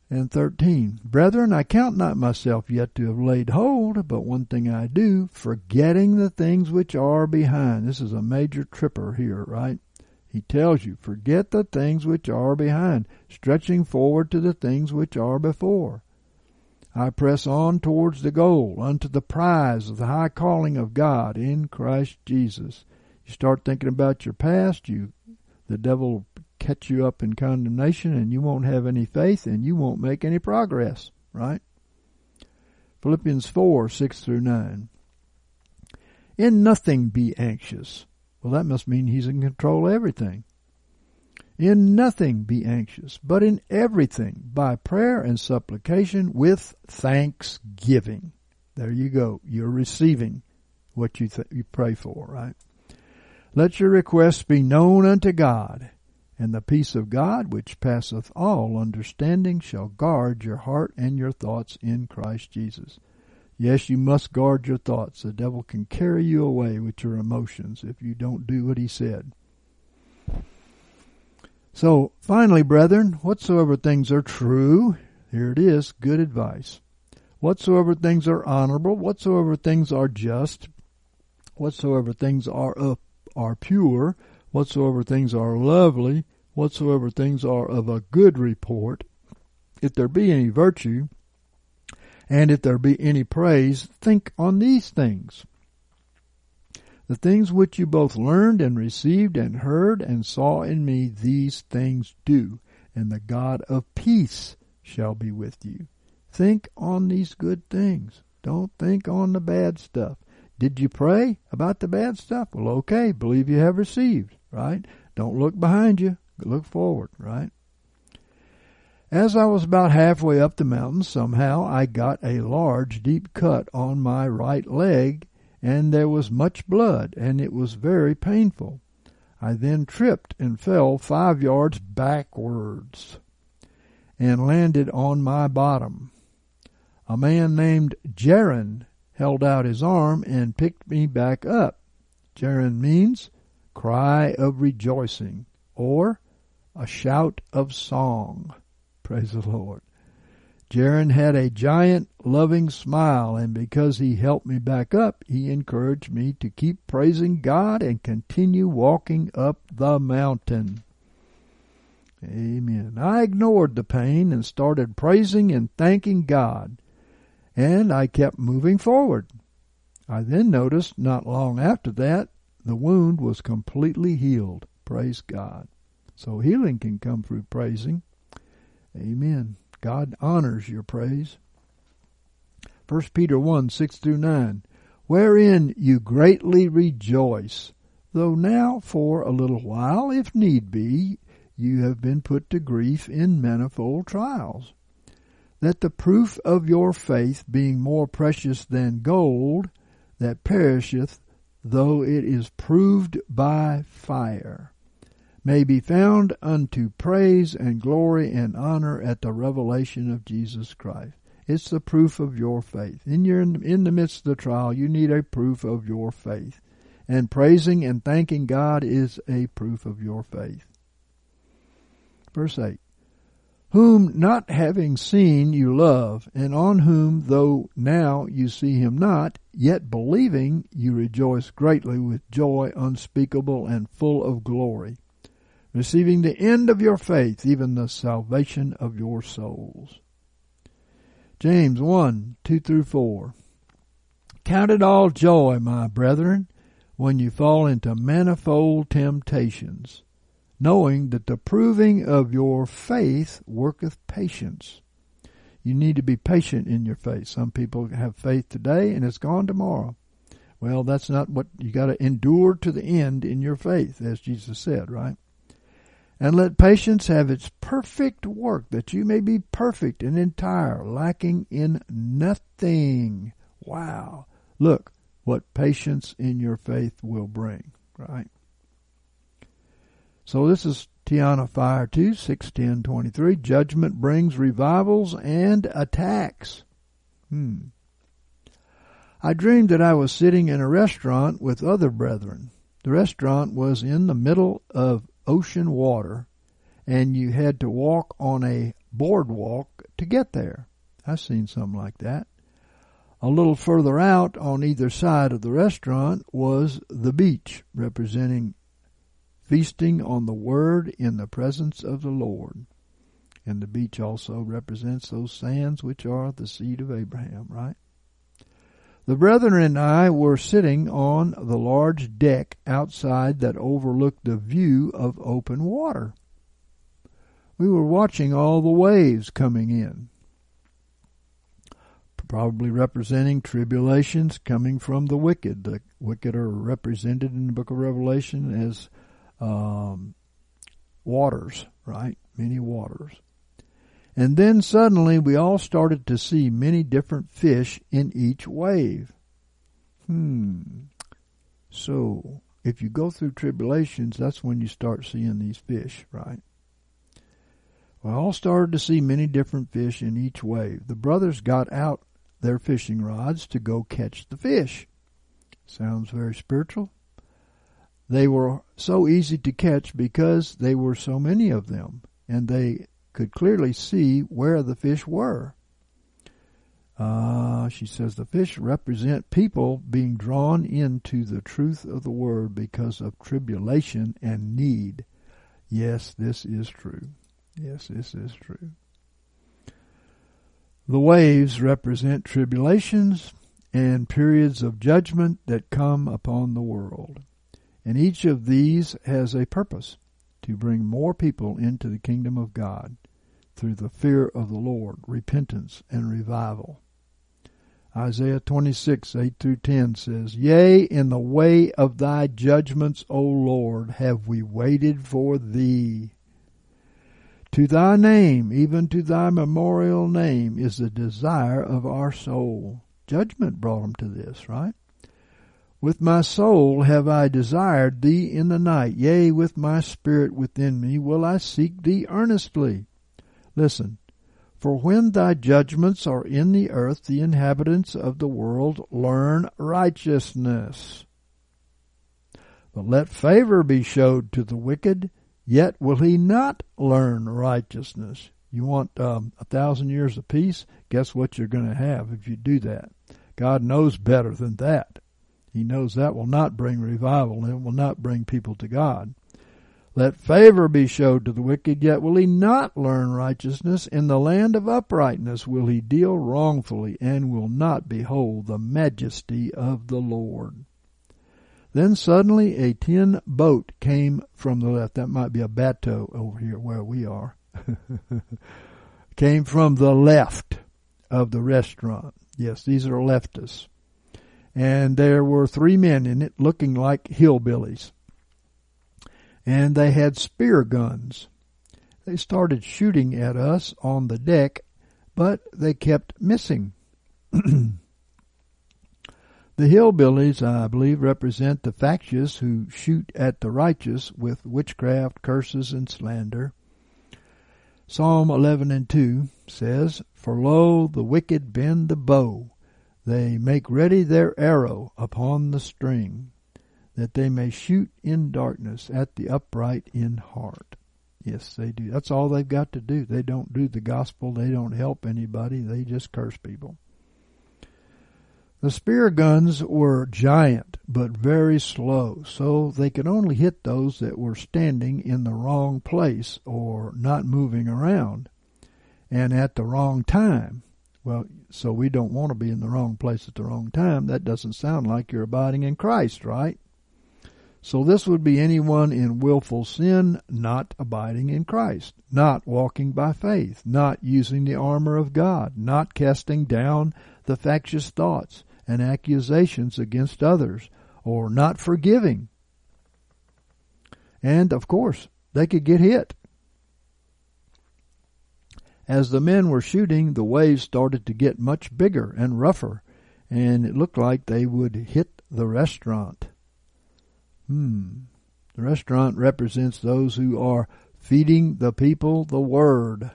and 13. Brethren, I count not myself yet to have laid hold, but one thing I do, forgetting the things which are behind. This is a major tripper here, right? He tells you, forget the things which are behind, stretching forward to the things which are before. I press on towards the goal, unto the prize of the high calling of God in Christ Jesus. You start thinking about your past, you the devil catch you up in condemnation and you won't have any faith and you won't make any progress, right? Philippians 4, 6 through 9. In nothing be anxious. Well, that must mean he's in control of everything. In nothing be anxious, but in everything by prayer and supplication with thanksgiving. There you go. You're receiving what you, th- you pray for, right? Let your requests be known unto God, and the peace of God, which passeth all understanding, shall guard your heart and your thoughts in Christ Jesus. Yes, you must guard your thoughts. The devil can carry you away with your emotions if you don't do what he said. So, finally, brethren, whatsoever things are true, here it is, good advice. Whatsoever things are honorable, whatsoever things are just, whatsoever things are up, are pure, whatsoever things are lovely, whatsoever things are of a good report, if there be any virtue, and if there be any praise, think on these things. The things which you both learned and received and heard and saw in me, these things do, and the God of peace shall be with you. Think on these good things. Don't think on the bad stuff. Did you pray about the bad stuff? Well, okay, believe you have received, right? Don't look behind you. Look forward, right? As I was about halfway up the mountain, somehow I got a large, deep cut on my right leg, and there was much blood, and it was very painful. I then tripped and fell five yards backwards and landed on my bottom. A man named Jaron held out his arm and picked me back up. Jaron means cry of rejoicing or a shout of song. Praise the Lord. Jaron had a giant loving smile, and because he helped me back up, he encouraged me to keep praising God and continue walking up the mountain. Amen. I ignored the pain and started praising and thanking God, and I kept moving forward. I then noticed not long after that the wound was completely healed. Praise God. So healing can come through praising. Amen. God honors your praise. 1 Peter 1 6 through 9. Wherein you greatly rejoice, though now for a little while, if need be, you have been put to grief in manifold trials. That the proof of your faith, being more precious than gold, that perisheth, though it is proved by fire, may be found unto praise and glory and honor at the revelation of Jesus Christ. It's the proof of your faith. In your in the midst of the trial, you need a proof of your faith. And praising and thanking God is a proof of your faith. Verse 8 Whom not having seen you love, and on whom, though now you see him not, yet believing, you rejoice greatly with joy unspeakable and full of glory receiving the end of your faith, even the salvation of your souls. James 1 2 through 4. Count it all joy, my brethren, when you fall into manifold temptations, knowing that the proving of your faith worketh patience. You need to be patient in your faith. Some people have faith today and it's gone tomorrow. Well, that's not what you got to endure to the end in your faith, as Jesus said, right? And let patience have its perfect work, that you may be perfect and entire, lacking in nothing. Wow. Look what patience in your faith will bring, right? So this is Tiana Fire 2, 61023. Judgment brings revivals and attacks. Hmm. I dreamed that I was sitting in a restaurant with other brethren. The restaurant was in the middle of ocean water and you had to walk on a boardwalk to get there. I've seen something like that. A little further out on either side of the restaurant was the beach, representing feasting on the Word in the presence of the Lord. And the beach also represents those sands which are the seed of Abraham, right? The brethren and I were sitting on the large deck outside that overlooked the view of open water. We were watching all the waves coming in, probably representing tribulations coming from the wicked. The wicked are represented in the book of Revelation as um, waters, right? Many waters. And then suddenly we all started to see many different fish in each wave. Hmm. So, if you go through tribulations, that's when you start seeing these fish, right? We all started to see many different fish in each wave. The brothers got out their fishing rods to go catch the fish. Sounds very spiritual. They were so easy to catch because there were so many of them, and they could clearly see where the fish were. Uh, she says the fish represent people being drawn into the truth of the word because of tribulation and need. Yes, this is true. Yes, this is true. The waves represent tribulations and periods of judgment that come upon the world. And each of these has a purpose to bring more people into the kingdom of God through the fear of the Lord, repentance, and revival. Isaiah 26, 8 through 10 says, Yea, in the way of thy judgments, O Lord, have we waited for thee. To thy name, even to thy memorial name, is the desire of our soul. Judgment brought him to this, right? With my soul have I desired thee in the night, yea, with my spirit within me will I seek thee earnestly. Listen, for when thy judgments are in the earth, the inhabitants of the world learn righteousness. But let favor be showed to the wicked, Yet will he not learn righteousness. You want um, a thousand years of peace? Guess what you're going to have if you do that? God knows better than that. He knows that will not bring revival and it will not bring people to God. Let favor be showed to the wicked, yet will he not learn righteousness. In the land of uprightness will he deal wrongfully, and will not behold the majesty of the Lord. Then suddenly a tin boat came from the left. That might be a bateau over here where we are. came from the left of the restaurant. Yes, these are leftists. And there were three men in it looking like hillbillies. And they had spear guns. They started shooting at us on the deck, but they kept missing. The hillbillies, I believe, represent the factious who shoot at the righteous with witchcraft, curses, and slander. Psalm 11 and 2 says, For lo, the wicked bend the bow, they make ready their arrow upon the string, that they may shoot in darkness at the upright in heart. Yes, they do. That's all they've got to do. They don't do the gospel. They don't help anybody. They just curse people. The spear guns were giant, but very slow, so they could only hit those that were standing in the wrong place or not moving around and at the wrong time. Well, so we don't want to be in the wrong place at the wrong time. That doesn't sound like you're abiding in Christ, right? So this would be anyone in willful sin, not abiding in Christ, not walking by faith, not using the armor of God, not casting down the factious thoughts, and accusations against others or not forgiving. And of course, they could get hit. As the men were shooting, the waves started to get much bigger and rougher, and it looked like they would hit the restaurant. Hmm. The restaurant represents those who are feeding the people the word.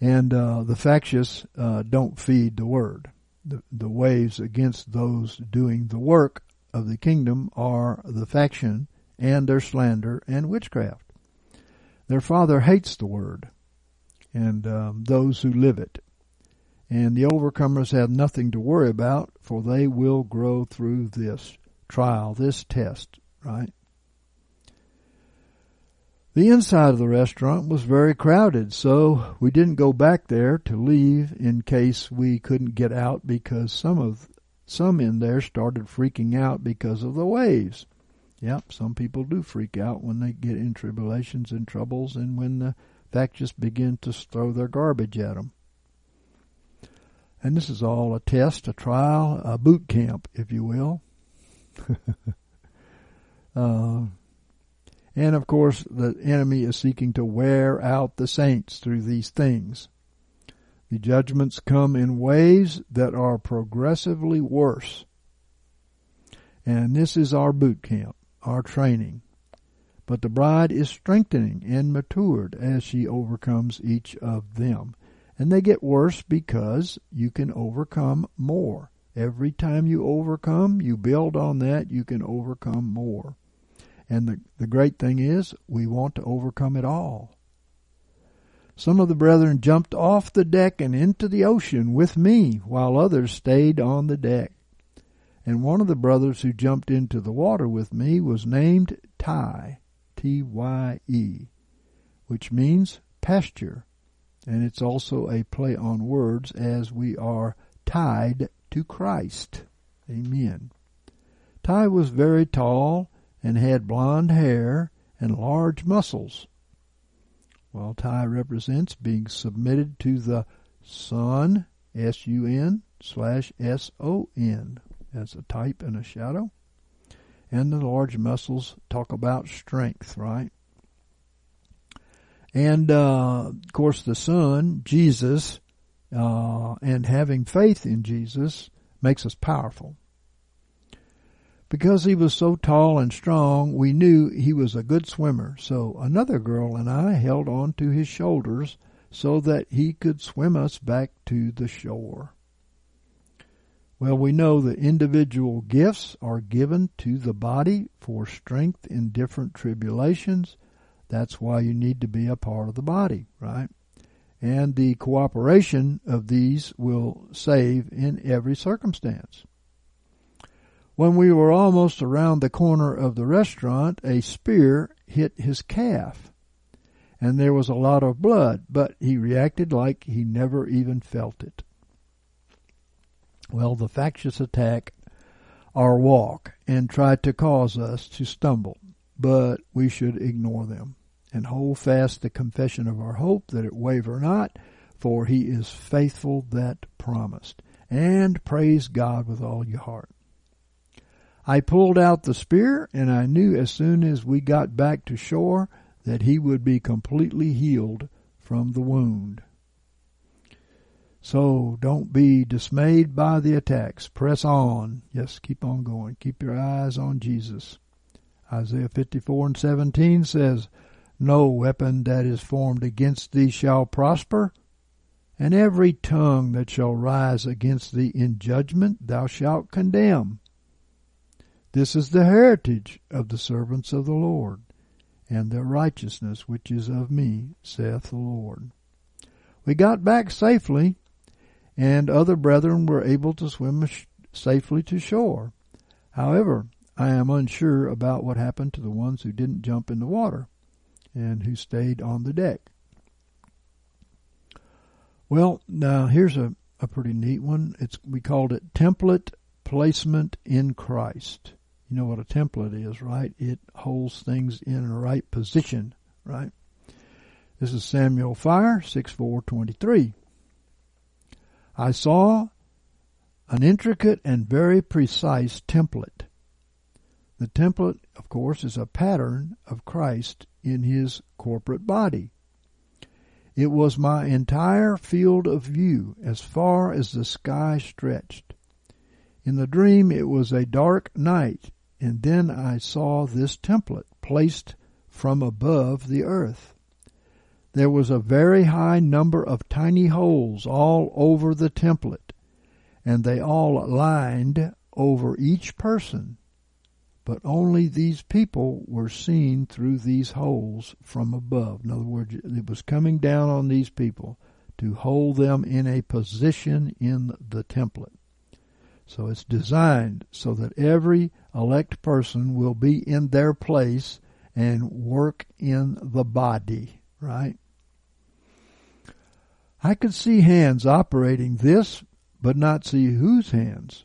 And uh, the factious uh, don't feed the word the, the waves against those doing the work of the kingdom are the faction and their slander and witchcraft. Their father hates the word and um, those who live it. And the overcomers have nothing to worry about, for they will grow through this trial, this test, right? The inside of the restaurant was very crowded, so we didn't go back there to leave in case we couldn't get out because some of some in there started freaking out because of the waves. Yep, some people do freak out when they get in tribulations and troubles and when the factious begin to throw their garbage at them. And this is all a test, a trial, a boot camp, if you will. uh, and of course, the enemy is seeking to wear out the saints through these things. The judgments come in ways that are progressively worse. And this is our boot camp, our training. But the bride is strengthening and matured as she overcomes each of them. And they get worse because you can overcome more. Every time you overcome, you build on that, you can overcome more. And the, the great thing is, we want to overcome it all. Some of the brethren jumped off the deck and into the ocean with me, while others stayed on the deck. And one of the brothers who jumped into the water with me was named Tye, T-Y-E, which means pasture. And it's also a play on words as we are tied to Christ. Amen. Tye was very tall and had blond hair and large muscles. While Tye represents being submitted to the Son, S-U-N slash S-O-N as a type and a shadow. And the large muscles talk about strength, right? And uh, of course, the Son, Jesus, uh, and having faith in Jesus makes us powerful. Because he was so tall and strong, we knew he was a good swimmer. So another girl and I held on to his shoulders so that he could swim us back to the shore. Well, we know that individual gifts are given to the body for strength in different tribulations. That's why you need to be a part of the body, right? And the cooperation of these will save in every circumstance. When we were almost around the corner of the restaurant, a spear hit his calf. And there was a lot of blood, but he reacted like he never even felt it. Well, the factious attack our walk and try to cause us to stumble, but we should ignore them and hold fast the confession of our hope that it waver not, for he is faithful that promised. And praise God with all your heart. I pulled out the spear, and I knew as soon as we got back to shore that he would be completely healed from the wound. So don't be dismayed by the attacks. Press on. Yes, keep on going. Keep your eyes on Jesus. Isaiah 54 and 17 says, No weapon that is formed against thee shall prosper, and every tongue that shall rise against thee in judgment thou shalt condemn. This is the heritage of the servants of the Lord, and their righteousness which is of me, saith the Lord. We got back safely, and other brethren were able to swim safely to shore. However, I am unsure about what happened to the ones who didn't jump in the water and who stayed on the deck. Well, now here's a, a pretty neat one. It's we called it template placement in Christ. You know what a template is, right? It holds things in the right position, right? This is Samuel Fire, 6423. I saw an intricate and very precise template. The template, of course, is a pattern of Christ in his corporate body. It was my entire field of view as far as the sky stretched. In the dream, it was a dark night and then I saw this template placed from above the earth. There was a very high number of tiny holes all over the template, and they all lined over each person. But only these people were seen through these holes from above. In other words, it was coming down on these people to hold them in a position in the template. So it's designed so that every elect person will be in their place and work in the body, right? I could see hands operating this, but not see whose hands.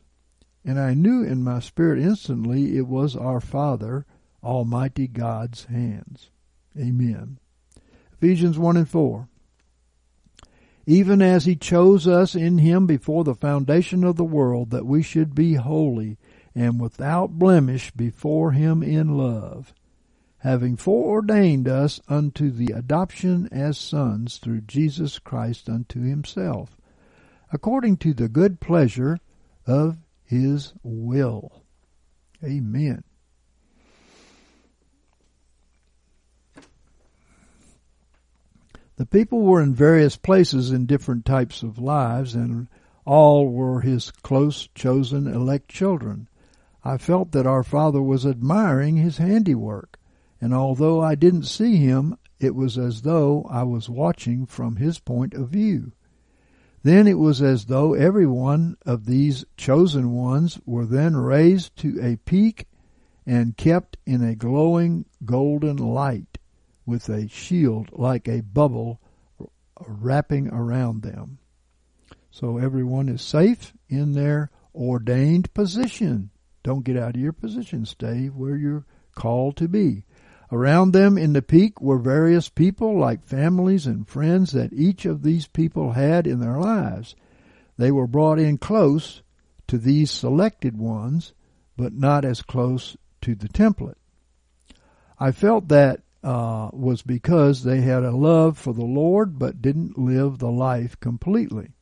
And I knew in my spirit instantly it was our Father, Almighty God's hands. Amen. Ephesians 1 and 4 even as he chose us in him before the foundation of the world, that we should be holy and without blemish before him in love, having foreordained us unto the adoption as sons through Jesus Christ unto himself, according to the good pleasure of his will. Amen. The people were in various places in different types of lives, and all were his close, chosen, elect children. I felt that our Father was admiring his handiwork, and although I didn't see him, it was as though I was watching from his point of view. Then it was as though every one of these chosen ones were then raised to a peak and kept in a glowing golden light with a shield like a bubble wrapping around them. So everyone is safe in their ordained position. Don't get out of your position. Stay where you're called to be. Around them in the peak were various people like families and friends that each of these people had in their lives. They were brought in close to these selected ones, but not as close to the template. I felt that uh, was because they had a love for the Lord but didn't live the life completely.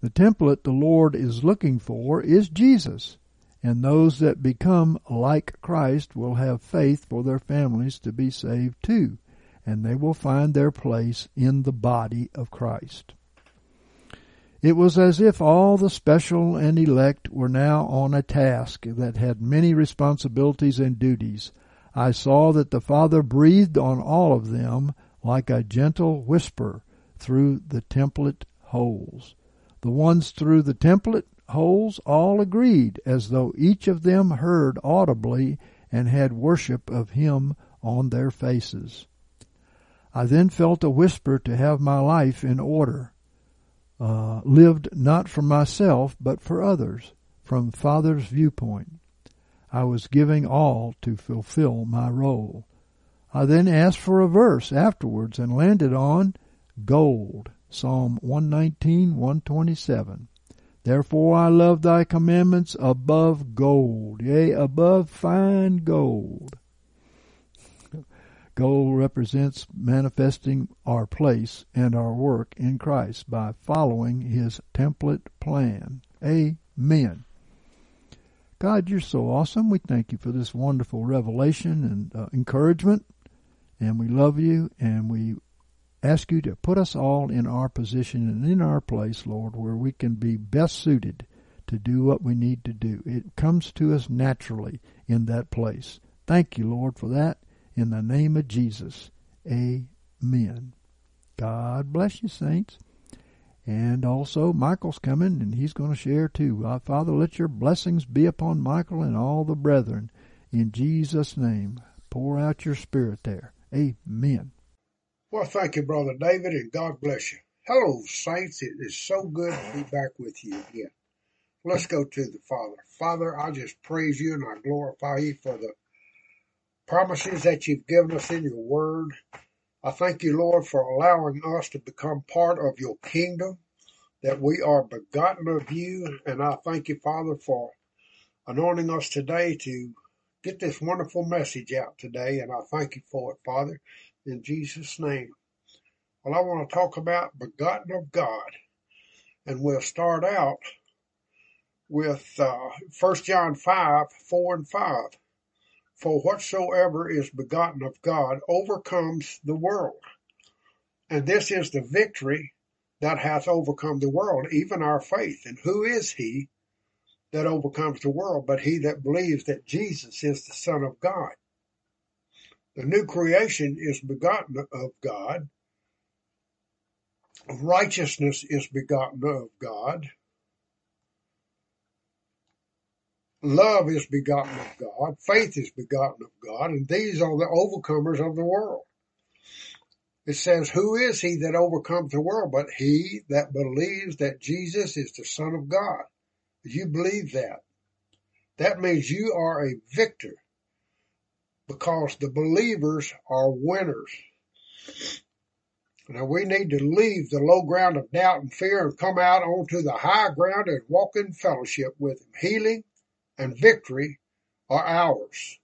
The template the Lord is looking for is Jesus, and those that become like Christ will have faith for their families to be saved too, and they will find their place in the body of Christ. It was as if all the special and elect were now on a task that had many responsibilities and duties. I saw that the Father breathed on all of them like a gentle whisper through the template holes. The ones through the template holes all agreed as though each of them heard audibly and had worship of Him on their faces. I then felt a whisper to have my life in order uh, lived not for myself, but for others, from Father's viewpoint. I was giving all to fulfill my role. I then asked for a verse afterwards and landed on gold, Psalm 119, 127. Therefore I love thy commandments above gold, yea, above fine gold. Gold represents manifesting our place and our work in Christ by following His template plan. Amen. God, you're so awesome. We thank you for this wonderful revelation and uh, encouragement. And we love you and we ask you to put us all in our position and in our place, Lord, where we can be best suited to do what we need to do. It comes to us naturally in that place. Thank you, Lord, for that. In the name of Jesus. Amen. God bless you, saints. And also, Michael's coming and he's going to share too. Uh, Father, let your blessings be upon Michael and all the brethren. In Jesus' name, pour out your spirit there. Amen. Well, thank you, Brother David, and God bless you. Hello, saints. It is so good to be back with you again. Let's go to the Father. Father, I just praise you and I glorify you for the promises that you've given us in your word. I thank you, Lord, for allowing us to become part of your kingdom, that we are begotten of you. And I thank you, Father, for anointing us today to get this wonderful message out today. And I thank you for it, Father, in Jesus' name. Well, I want to talk about begotten of God. And we'll start out with uh, 1 John 5, 4 and 5. For whatsoever is begotten of God overcomes the world. And this is the victory that hath overcome the world, even our faith. And who is he that overcomes the world but he that believes that Jesus is the Son of God? The new creation is begotten of God. Righteousness is begotten of God. Love is begotten of God. Faith is begotten of God. And these are the overcomers of the world. It says, who is he that overcomes the world but he that believes that Jesus is the son of God? You believe that, that means you are a victor because the believers are winners. Now we need to leave the low ground of doubt and fear and come out onto the high ground and walk in fellowship with him. Healing, and victory are ours.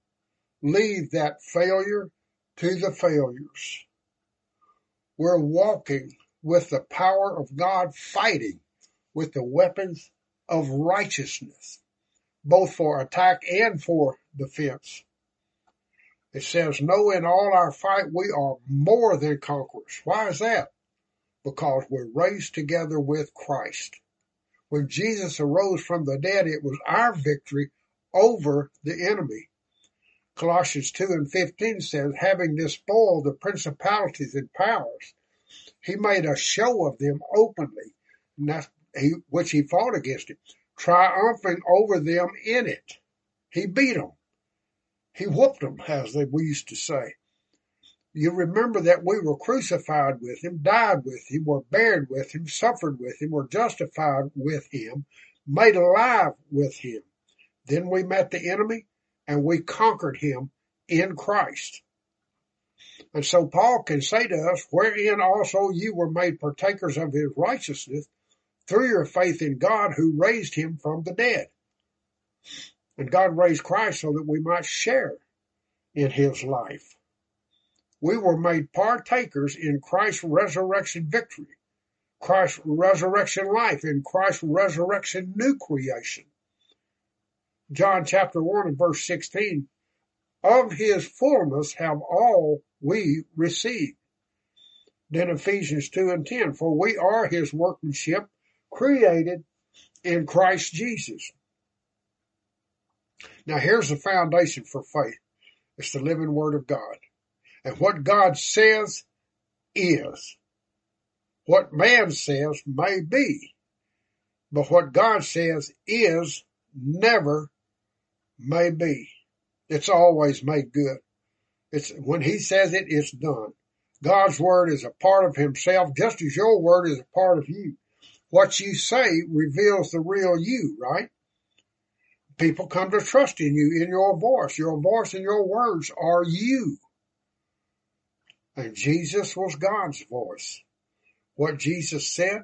Leave that failure to the failures. We're walking with the power of God fighting with the weapons of righteousness, both for attack and for defense. It says, no, in all our fight, we are more than conquerors. Why is that? Because we're raised together with Christ. When Jesus arose from the dead, it was our victory over the enemy. Colossians 2 and 15 says, having despoiled the principalities and powers, he made a show of them openly, he, which he fought against it, triumphing over them in it. He beat them. He whooped them, as they, we used to say. You remember that we were crucified with him, died with him, were buried with him, suffered with him, were justified with him, made alive with him. Then we met the enemy and we conquered him in Christ. And so Paul can say to us, wherein also you were made partakers of his righteousness through your faith in God who raised him from the dead. And God raised Christ so that we might share in his life. We were made partakers in Christ's resurrection victory, Christ's resurrection life, in Christ's resurrection new creation. John chapter 1 and verse 16, of his fullness have all we received. Then Ephesians 2 and 10, for we are his workmanship created in Christ Jesus. Now here's the foundation for faith. It's the living word of God. And what God says is. What man says may be. But what God says is never may be. It's always made good. It's when he says it, it's done. God's word is a part of himself, just as your word is a part of you. What you say reveals the real you, right? People come to trust in you, in your voice. Your voice and your words are you. And Jesus was God's voice. What Jesus said,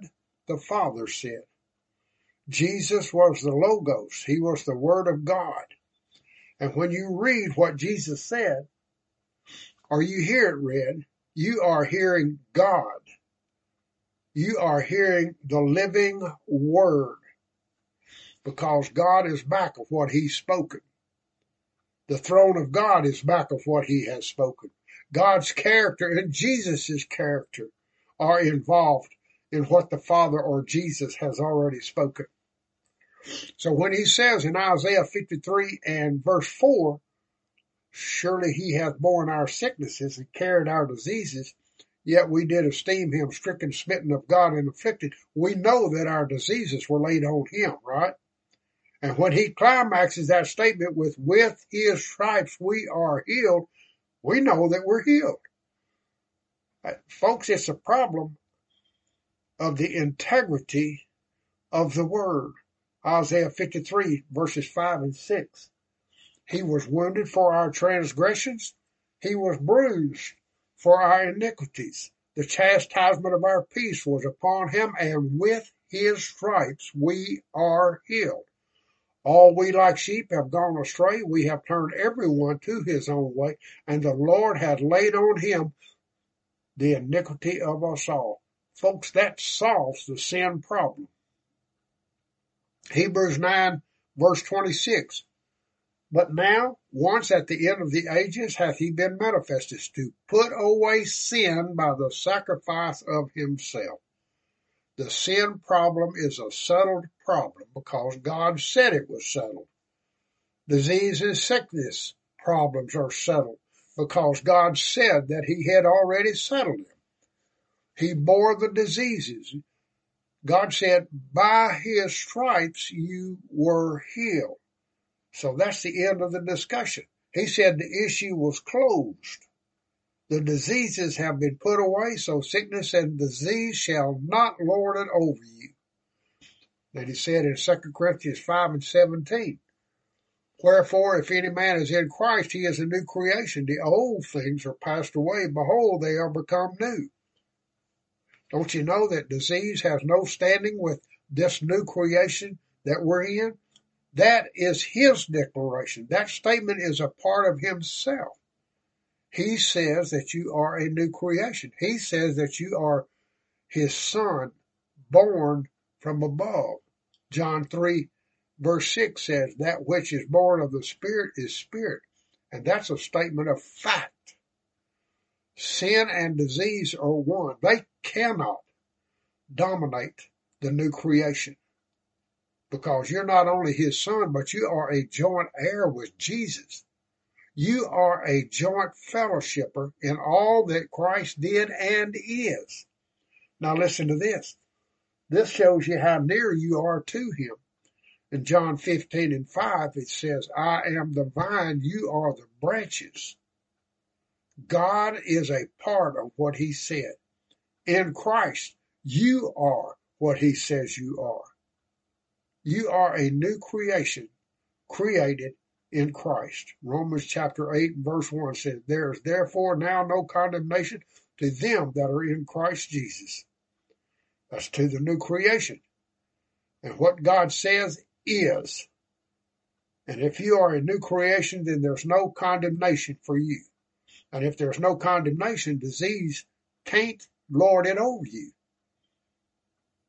the Father said. Jesus was the Logos. He was the Word of God. And when you read what Jesus said, or you hear it read, you are hearing God. You are hearing the living Word. Because God is back of what He's spoken. The throne of God is back of what He has spoken. God's character and Jesus' character are involved in what the Father or Jesus has already spoken. So when he says in Isaiah 53 and verse 4, surely he hath borne our sicknesses and carried our diseases, yet we did esteem him stricken, smitten of God, and afflicted. We know that our diseases were laid on him, right? And when he climaxes that statement with, with his stripes we are healed, we know that we're healed. Uh, folks, it's a problem of the integrity of the word. Isaiah 53 verses 5 and 6. He was wounded for our transgressions. He was bruised for our iniquities. The chastisement of our peace was upon him and with his stripes we are healed. All we like sheep have gone astray. We have turned everyone to his own way, and the Lord hath laid on him the iniquity of us all. Folks, that solves the sin problem. Hebrews 9 verse 26. But now, once at the end of the ages, hath he been manifested to put away sin by the sacrifice of himself. The sin problem is a settled problem because God said it was settled. Disease and sickness problems are settled because God said that he had already settled them. He bore the diseases. God said, by his stripes you were healed. So that's the end of the discussion. He said the issue was closed. The diseases have been put away, so sickness and disease shall not lord it over you. Then he said in 2 Corinthians 5 and 17, Wherefore, if any man is in Christ, he is a new creation. The old things are passed away. Behold, they are become new. Don't you know that disease has no standing with this new creation that we're in? That is his declaration. That statement is a part of himself. He says that you are a new creation. He says that you are his son born from above. John 3 verse 6 says that which is born of the spirit is spirit. And that's a statement of fact. Sin and disease are one. They cannot dominate the new creation because you're not only his son, but you are a joint heir with Jesus. You are a joint fellowshipper in all that Christ did and is. Now listen to this. This shows you how near you are to him. In John 15 and 5, it says, I am the vine, you are the branches. God is a part of what he said. In Christ, you are what he says you are. You are a new creation created in Christ. Romans chapter 8 verse 1 says, There is therefore now no condemnation to them that are in Christ Jesus. That's to the new creation. And what God says is. And if you are a new creation, then there's no condemnation for you. And if there's no condemnation, disease can't lord it over you.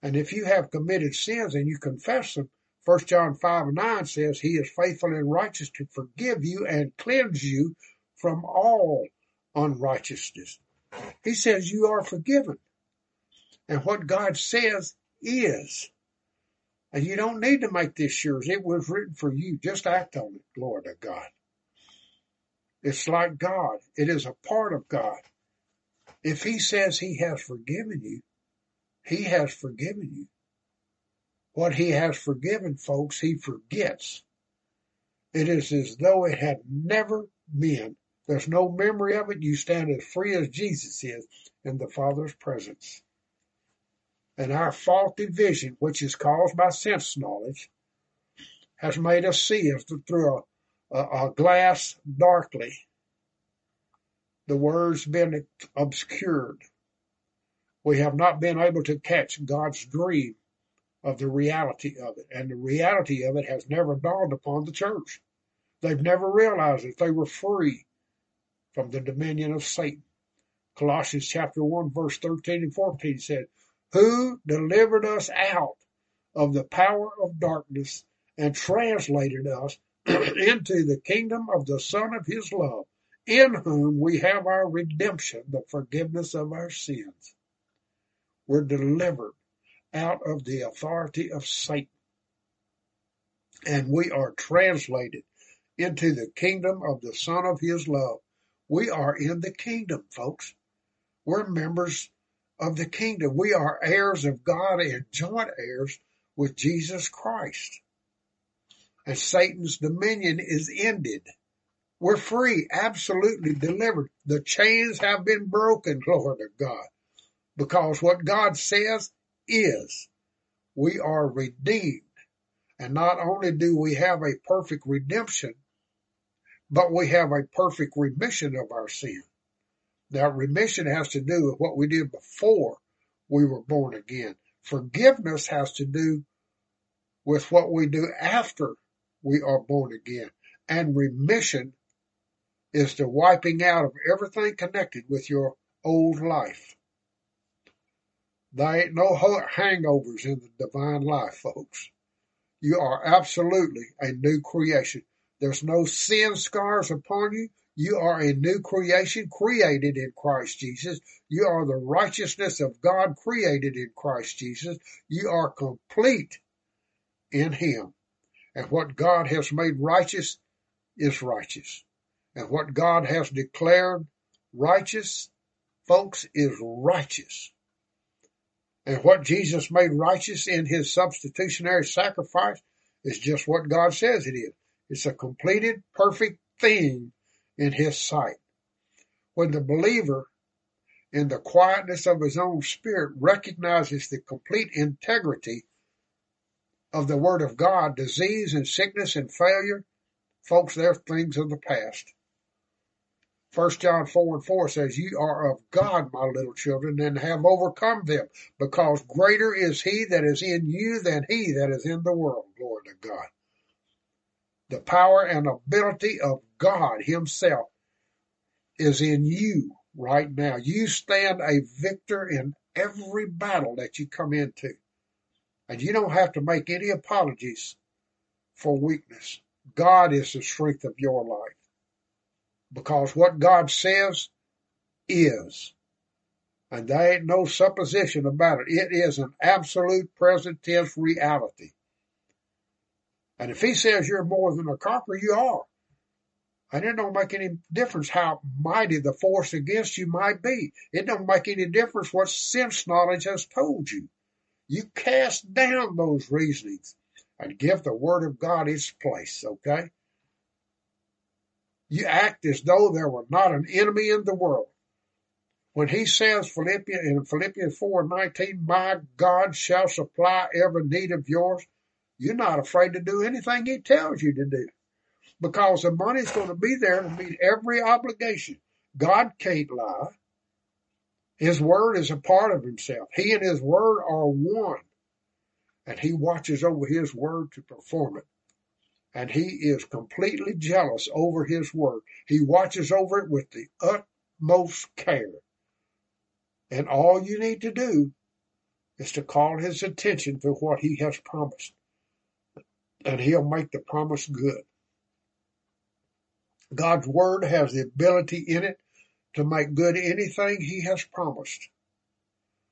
And if you have committed sins and you confess them, 1 John 5 and 9 says he is faithful and righteous to forgive you and cleanse you from all unrighteousness. He says you are forgiven. And what God says is. And you don't need to make this yours. It was written for you. Just act on it. Glory to God. It's like God. It is a part of God. If he says he has forgiven you, he has forgiven you. What he has forgiven, folks, he forgets. It is as though it had never been. There's no memory of it. You stand as free as Jesus is in the Father's presence. And our faulty vision, which is caused by sense knowledge, has made us see as through a, a, a glass darkly. The words been obscured. We have not been able to catch God's dream of the reality of it. And the reality of it has never dawned upon the church. They've never realized that they were free from the dominion of Satan. Colossians chapter 1 verse 13 and 14 said, Who delivered us out of the power of darkness and translated us into the kingdom of the Son of His love, in whom we have our redemption, the forgiveness of our sins. We're delivered out of the authority of Satan. And we are translated into the kingdom of the Son of His love. We are in the kingdom, folks. We're members of the kingdom. We are heirs of God and joint heirs with Jesus Christ. And Satan's dominion is ended. We're free, absolutely delivered. The chains have been broken, glory to God. Because what God says is we are redeemed. And not only do we have a perfect redemption, but we have a perfect remission of our sin. Now, remission has to do with what we did before we were born again. Forgiveness has to do with what we do after we are born again. And remission is the wiping out of everything connected with your old life. There ain't no hangovers in the divine life, folks. You are absolutely a new creation. There's no sin scars upon you. You are a new creation created in Christ Jesus. You are the righteousness of God created in Christ Jesus. You are complete in Him. And what God has made righteous is righteous. And what God has declared righteous, folks, is righteous. And what Jesus made righteous in his substitutionary sacrifice is just what God says it is. It's a completed, perfect thing in his sight. When the believer, in the quietness of his own spirit, recognizes the complete integrity of the Word of God, disease and sickness and failure, folks, they're things of the past. First John 4 and 4 says, You are of God, my little children, and have overcome them, because greater is he that is in you than he that is in the world. Glory to God. The power and ability of God himself is in you right now. You stand a victor in every battle that you come into. And you don't have to make any apologies for weakness. God is the strength of your life because what God says is. And there ain't no supposition about it. It is an absolute present tense reality. And if he says you're more than a conqueror, you are. And it don't make any difference how mighty the force against you might be. It don't make any difference what sense knowledge has told you. You cast down those reasonings and give the word of God its place, okay? You act as though there were not an enemy in the world. When he says Philippians, in Philippians 4 and 19, my God shall supply every need of yours, you're not afraid to do anything he tells you to do because the money's going to be there to meet every obligation. God can't lie. His word is a part of himself. He and his word are one. And he watches over his word to perform it and he is completely jealous over his work. He watches over it with the utmost care. And all you need to do is to call his attention to what he has promised. And he'll make the promise good. God's word has the ability in it to make good anything he has promised.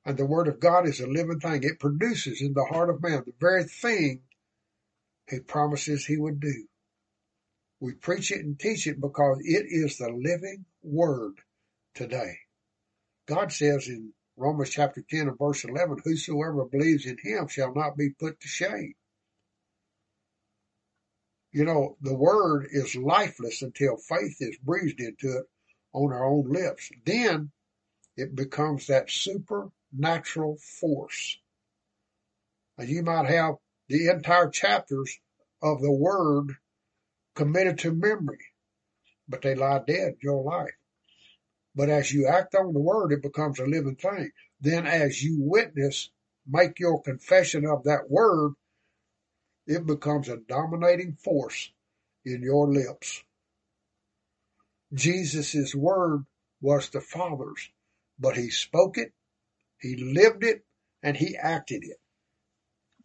And the word of God is a living thing. It produces in the heart of man the very thing he promises he would do. We preach it and teach it because it is the living word today. God says in Romans chapter 10 and verse 11, whosoever believes in him shall not be put to shame. You know, the word is lifeless until faith is breathed into it on our own lips. Then it becomes that supernatural force. And you might have the entire chapters of the word committed to memory, but they lie dead in your life. But as you act on the word, it becomes a living thing. Then as you witness, make your confession of that word, it becomes a dominating force in your lips. Jesus' word was the Father's, but he spoke it, he lived it, and he acted it.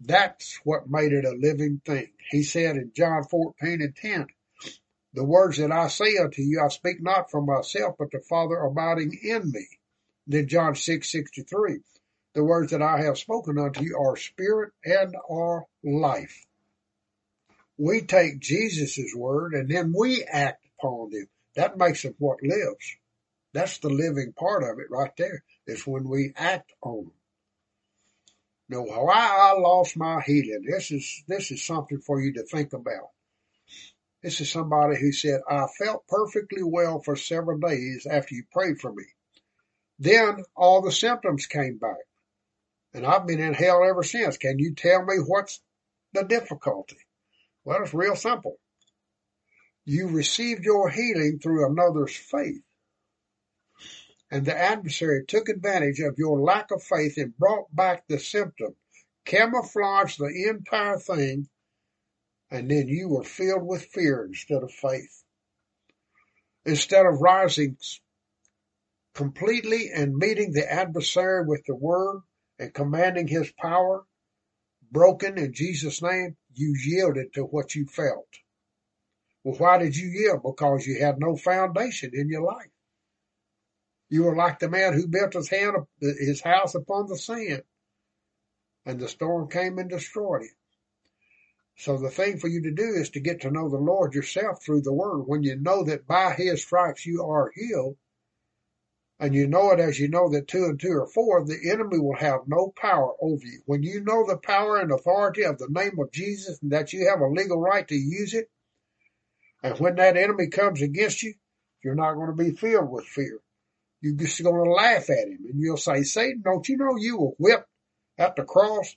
That's what made it a living thing. He said in John 14 and 10, the words that I say unto you, I speak not from myself, but the Father abiding in me. Then John 6, 63, the words that I have spoken unto you are spirit and are life. We take Jesus' word and then we act upon them. That makes it what lives. That's the living part of it right there. Is when we act on them. Now, why I lost my healing. This is this is something for you to think about. This is somebody who said, I felt perfectly well for several days after you prayed for me. Then all the symptoms came back. And I've been in hell ever since. Can you tell me what's the difficulty? Well, it's real simple. You received your healing through another's faith. And the adversary took advantage of your lack of faith and brought back the symptom, camouflaged the entire thing, and then you were filled with fear instead of faith. Instead of rising completely and meeting the adversary with the word and commanding his power, broken in Jesus' name, you yielded to what you felt. Well, why did you yield? Because you had no foundation in your life. You are like the man who built his hand, his house upon the sand, and the storm came and destroyed it. So the thing for you to do is to get to know the Lord yourself through the word. When you know that by his stripes you are healed, and you know it as you know that two and two are four, the enemy will have no power over you. When you know the power and authority of the name of Jesus and that you have a legal right to use it, and when that enemy comes against you, you're not going to be filled with fear. You're just going to laugh at him and you'll say, Satan, don't you know you were whipped at the cross?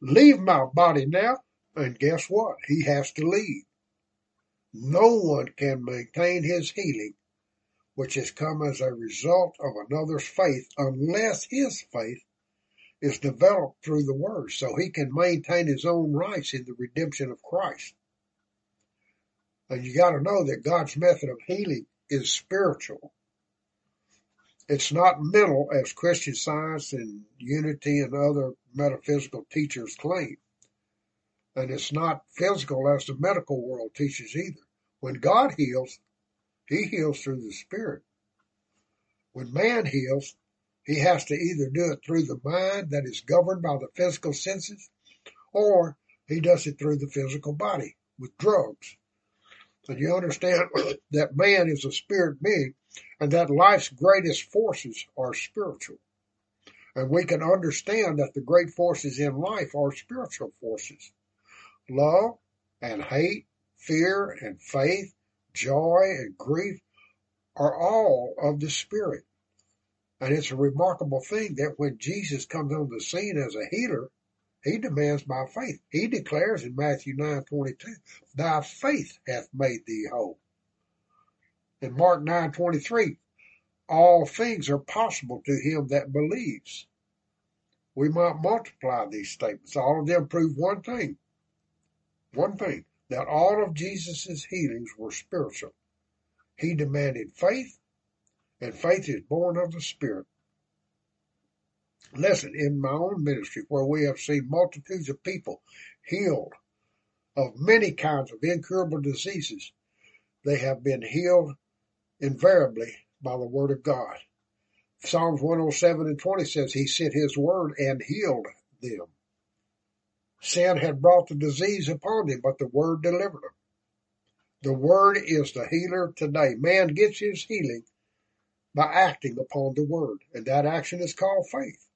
Leave my body now. And guess what? He has to leave. No one can maintain his healing, which has come as a result of another's faith, unless his faith is developed through the word, so he can maintain his own rights in the redemption of Christ. And you got to know that God's method of healing is spiritual. It's not mental as Christian science and unity and other metaphysical teachers claim. And it's not physical as the medical world teaches either. When God heals, he heals through the spirit. When man heals, he has to either do it through the mind that is governed by the physical senses, or he does it through the physical body with drugs. And you understand that man is a spirit being and that life's greatest forces are spiritual. And we can understand that the great forces in life are spiritual forces love and hate, fear and faith, joy and grief are all of the Spirit. And it's a remarkable thing that when Jesus comes on the scene as a healer, he demands by faith. He declares in Matthew 9 22, Thy faith hath made thee whole. In Mark 9:23, all things are possible to him that believes. We might multiply these statements. All of them prove one thing one thing, that all of Jesus' healings were spiritual. He demanded faith, And faith is born of the Spirit. Listen, in my own ministry, where we have seen multitudes of people healed of many kinds of incurable diseases, they have been healed invariably by the Word of God. Psalms 107 and 20 says, He sent His Word and healed them. Sin had brought the disease upon them, but the Word delivered them. The Word is the healer today. Man gets his healing by acting upon the Word, and that action is called faith.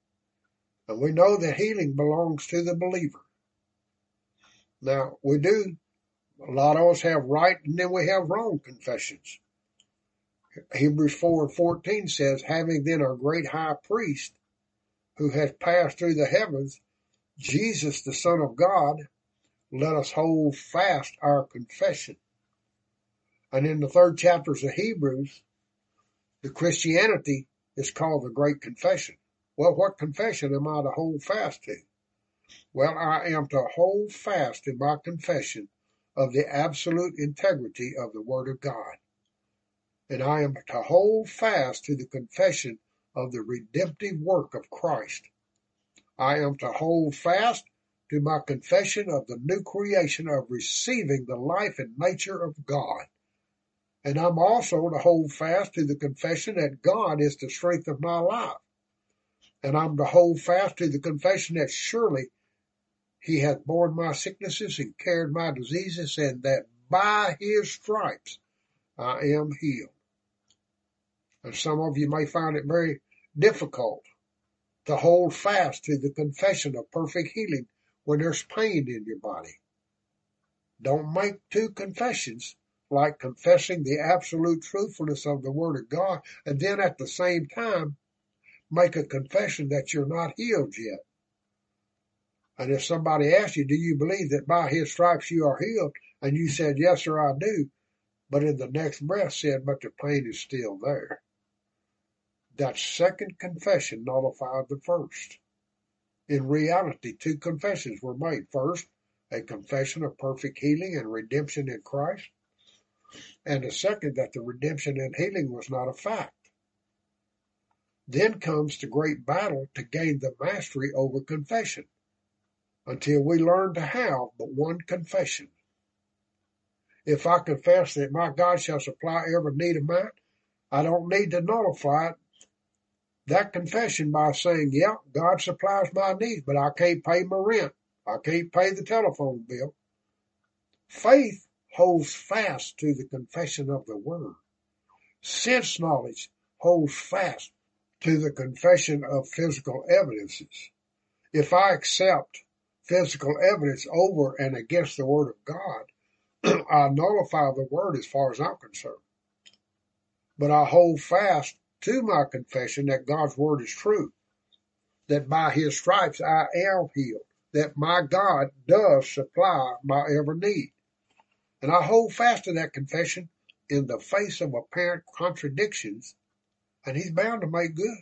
And we know that healing belongs to the believer. Now, we do, a lot of us have right and then we have wrong confessions. Hebrews 4 and 14 says, having then our great high priest who has passed through the heavens, Jesus, the Son of God, let us hold fast our confession. And in the third chapters of Hebrews, the Christianity is called the Great Confession. Well, what confession am I to hold fast to? Well, I am to hold fast to my confession of the absolute integrity of the Word of God. And I am to hold fast to the confession of the redemptive work of Christ. I am to hold fast to my confession of the new creation of receiving the life and nature of God. And I'm also to hold fast to the confession that God is the strength of my life and I'm to hold fast to the confession that surely he hath borne my sicknesses and carried my diseases, and that by his stripes I am healed. And some of you may find it very difficult to hold fast to the confession of perfect healing when there's pain in your body. Don't make two confessions like confessing the absolute truthfulness of the Word of God and then at the same time make a confession that you're not healed yet. And if somebody asks you, do you believe that by his stripes you are healed? And you said, yes, sir, I do. But in the next breath said, but the pain is still there. That second confession nullified the first. In reality, two confessions were made. First, a confession of perfect healing and redemption in Christ. And the second, that the redemption and healing was not a fact. Then comes the great battle to gain the mastery over confession until we learn to have but one confession. If I confess that my God shall supply every need of mine, I don't need to nullify that confession by saying, yeah, God supplies my needs, but I can't pay my rent. I can't pay the telephone bill. Faith holds fast to the confession of the word. Sense knowledge holds fast to the confession of physical evidences. If I accept physical evidence over and against the Word of God, I nullify the Word as far as I'm concerned. But I hold fast to my confession that God's Word is true, that by His stripes I am healed, that my God does supply my every need. And I hold fast to that confession in the face of apparent contradictions and he's bound to make good.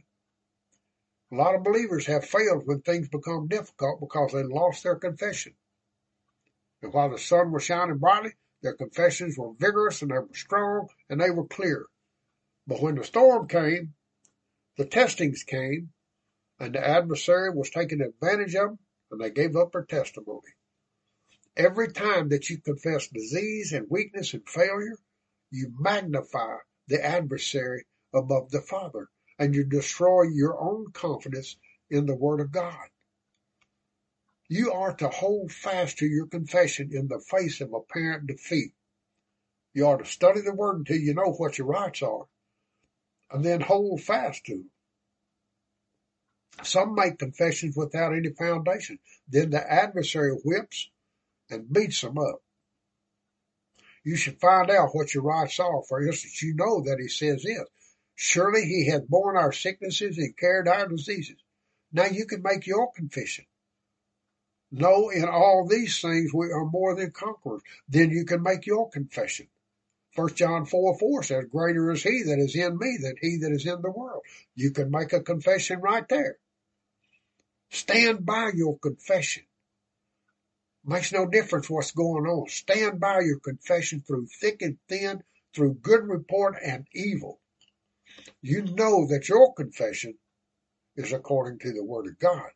A lot of believers have failed when things become difficult because they lost their confession. And while the sun was shining brightly, their confessions were vigorous and they were strong and they were clear. But when the storm came, the testings came, and the adversary was taking advantage of them, and they gave up their testimony. Every time that you confess disease and weakness and failure, you magnify the adversary above the Father, and you destroy your own confidence in the Word of God. You are to hold fast to your confession in the face of apparent defeat. You are to study the Word until you know what your rights are, and then hold fast to them. Some make confessions without any foundation. Then the adversary whips and beats them up. You should find out what your rights are. For instance, you know that he says this. Surely he hath borne our sicknesses and carried our diseases. Now you can make your confession. No, in all these things we are more than conquerors. Then you can make your confession. First John 4 4 says, Greater is he that is in me than he that is in the world. You can make a confession right there. Stand by your confession. Makes no difference what's going on. Stand by your confession through thick and thin, through good report and evil. you know that your confession is according to the word of God.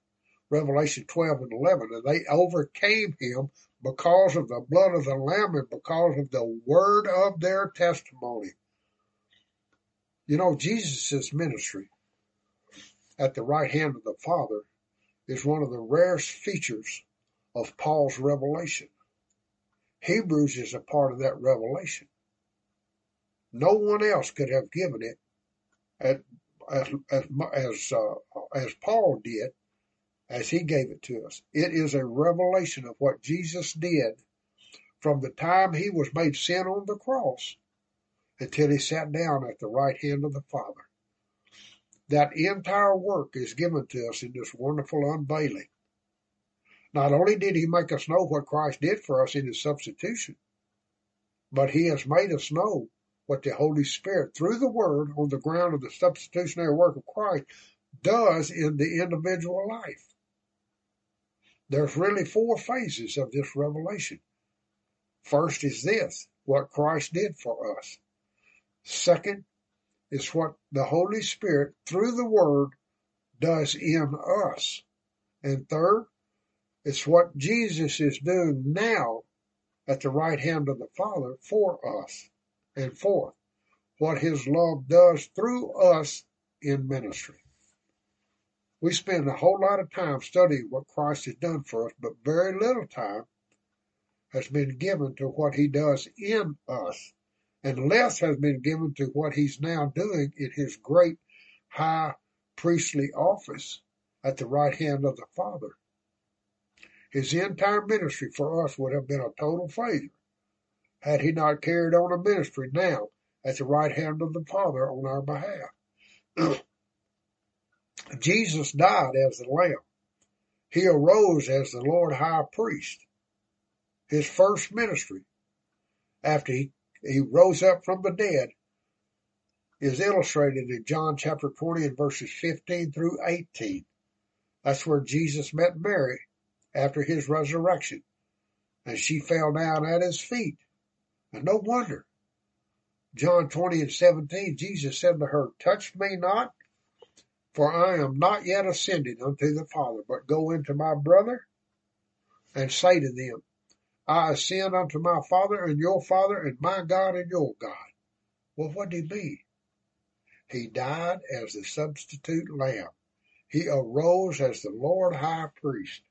Revelation 12 and 11, and they overcame him because of the blood of the Lamb and because of the word of their testimony. You know, Jesus' ministry at the right hand of the Father is one of the rarest features of Paul's revelation. Hebrews is a part of that revelation. No one else could have given it as as as, as, uh, as Paul did, as he gave it to us. It is a revelation of what Jesus did from the time he was made sin on the cross until he sat down at the right hand of the Father. That entire work is given to us in this wonderful unveiling. Not only did he make us know what Christ did for us in his substitution, but he has made us know what the Holy Spirit, through the Word, on the ground of the substitutionary work of Christ, does in the individual life. There's really four phases of this revelation. First is this, what Christ did for us. Second is what the Holy Spirit, through the Word, does in us. And third, it's what Jesus is doing now at the right hand of the Father for us. And fourth, what his love does through us in ministry. We spend a whole lot of time studying what Christ has done for us, but very little time has been given to what he does in us, and less has been given to what he's now doing in his great high priestly office at the right hand of the Father. His entire ministry for us would have been a total failure had he not carried on a ministry now at the right hand of the Father on our behalf. Jesus died as the Lamb. He arose as the Lord High Priest. His first ministry, after he, he rose up from the dead, is illustrated in John chapter 20 and verses 15 through 18. That's where Jesus met Mary after his resurrection, and she fell down at his feet. And no wonder. John 20 and 17, Jesus said to her, Touch me not, for I am not yet ascended unto the Father, but go into my brother and say to them, I ascend unto my Father and your Father and my God and your God. Well, what did he mean? He died as the substitute lamb. He arose as the Lord high priest.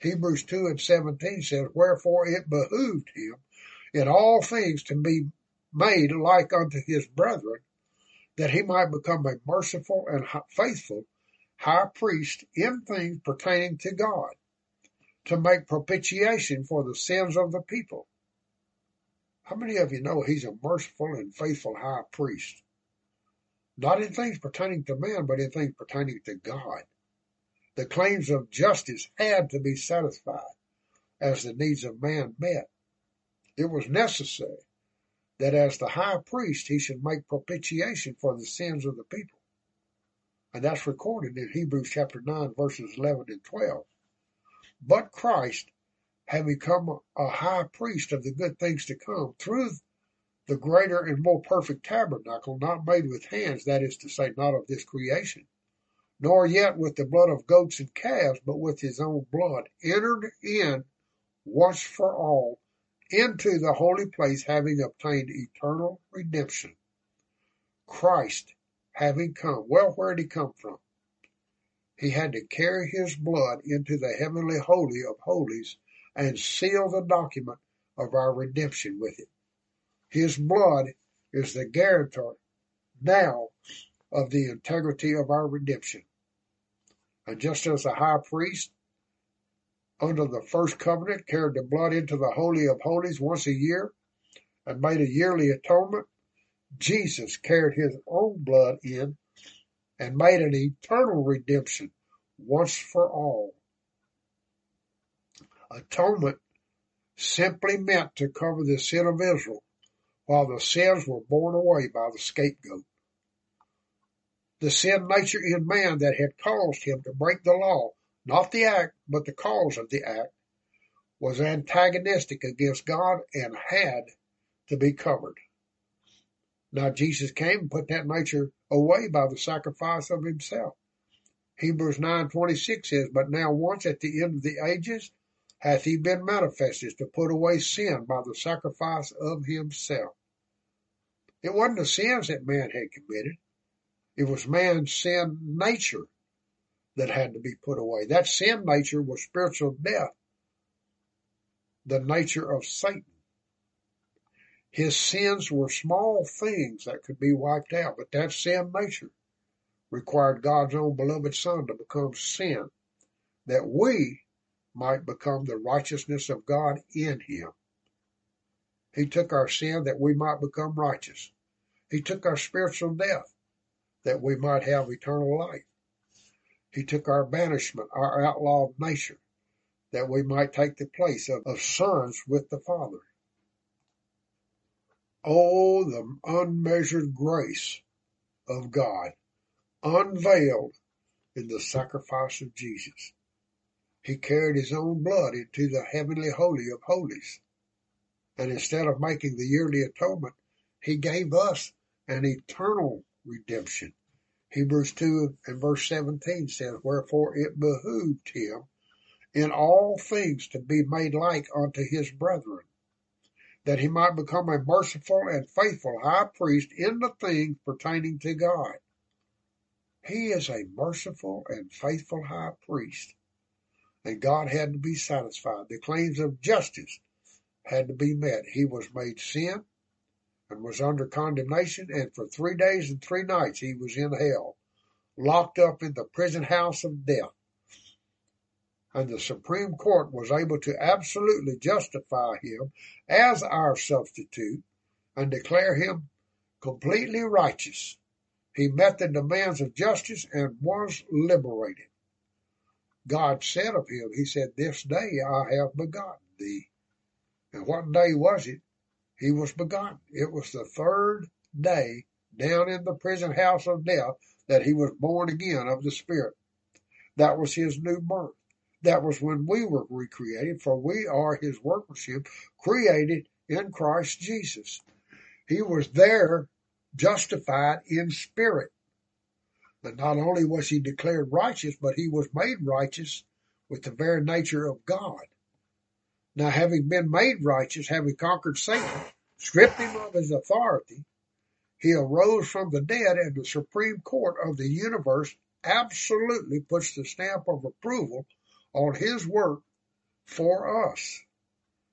Hebrews 2 and 17 says, Wherefore it behooved him in all things to be made like unto his brethren, that he might become a merciful and faithful high priest in things pertaining to God, to make propitiation for the sins of the people. How many of you know he's a merciful and faithful high priest? Not in things pertaining to man, but in things pertaining to God. The claims of justice had to be satisfied as the needs of man met. It was necessary that as the high priest he should make propitiation for the sins of the people. And that's recorded in Hebrews chapter 9 verses 11 and 12. But Christ, having become a high priest of the good things to come through the greater and more perfect tabernacle, not made with hands, that is to say, not of this creation, nor yet with the blood of goats and calves, but with his own blood, entered in once for all into the holy place having obtained eternal redemption. Christ having come. Well, where did he come from? He had to carry his blood into the heavenly holy of holies and seal the document of our redemption with it. His blood is the guarantor now of the integrity of our redemption. And just as the high priest under the first covenant carried the blood into the Holy of Holies once a year and made a yearly atonement, Jesus carried his own blood in and made an eternal redemption once for all. Atonement simply meant to cover the sin of Israel while the sins were borne away by the scapegoat. The sin nature in man that had caused him to break the law not the act, but the cause of the act, was antagonistic against God and had to be covered. Now Jesus came and put that nature away by the sacrifice of himself. Hebrews 9:26 says, But now once at the end of the ages hath he been manifested to put away sin by the sacrifice of himself. It wasn't the sins that man had committed. It was man's sin nature that had to be put away. That sin nature was spiritual death, the nature of Satan. His sins were small things that could be wiped out, but that sin nature required God's own beloved Son to become sin, that we might become the righteousness of God in him. He took our sin that we might become righteous. He took our spiritual death that we might have eternal life. He took our banishment, our outlawed nature, that we might take the place of, of sons with the Father. Oh, the unmeasured grace of God unveiled in the sacrifice of Jesus. He carried his own blood into the heavenly holy of holies. And instead of making the yearly atonement, he gave us an eternal redemption. Hebrews 2 and verse 17 says, Wherefore it behooved him in all things to be made like unto his brethren, that he might become a merciful and faithful high priest in the things pertaining to God. He is a merciful and faithful high priest, and God had to be satisfied. The claims of justice had to be met. He was made sin and was under condemnation, and for three days and three nights he was in hell, locked up in the prison house of death. And the Supreme Court was able to absolutely justify him as our substitute and declare him completely righteous. He met the demands of justice and was liberated. God said of him, He said, This day I have begotten thee. And what day was it? He was begotten. It was the third day down in the prison house of death that he was born again of the Spirit. That was his new birth. That was when we were recreated, for we are his workmanship, created in Christ Jesus. He was there justified in spirit. And not only was he declared righteous, but he was made righteous with the very nature of God. Now, having been made righteous, having conquered Satan, stripped him of his authority, he arose from the dead, and the Supreme Court of the universe absolutely puts the stamp of approval on his work for us.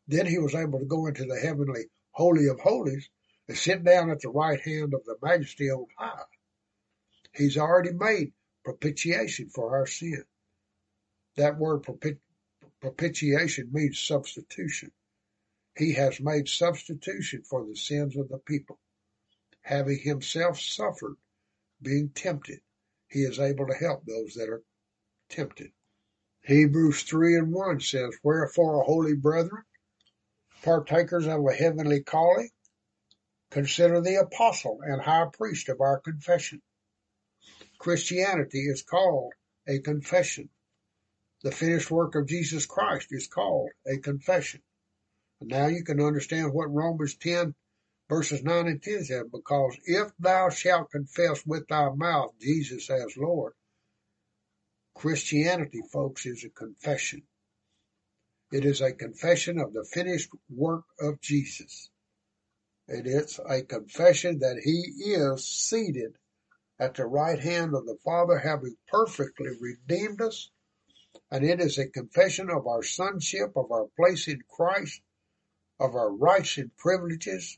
Then he was able to go into the heavenly Holy of Holies and sit down at the right hand of the Majesty on high. He's already made propitiation for our sin. That word propitiation means substitution. He has made substitution for the sins of the people. Having himself suffered, being tempted, he is able to help those that are tempted. Hebrews 3 and 1 says, Wherefore, holy brethren, partakers of a heavenly calling, consider the apostle and high priest of our confession. Christianity is called a confession. The finished work of Jesus Christ is called a confession. And now you can understand what Romans 10 verses 9 and 10 says, because if thou shalt confess with thy mouth Jesus as Lord, Christianity, folks, is a confession. It is a confession of the finished work of Jesus. And it's a confession that he is seated at the right hand of the Father, having perfectly redeemed us. And it is a confession of our sonship, of our place in Christ, of our rights and privileges.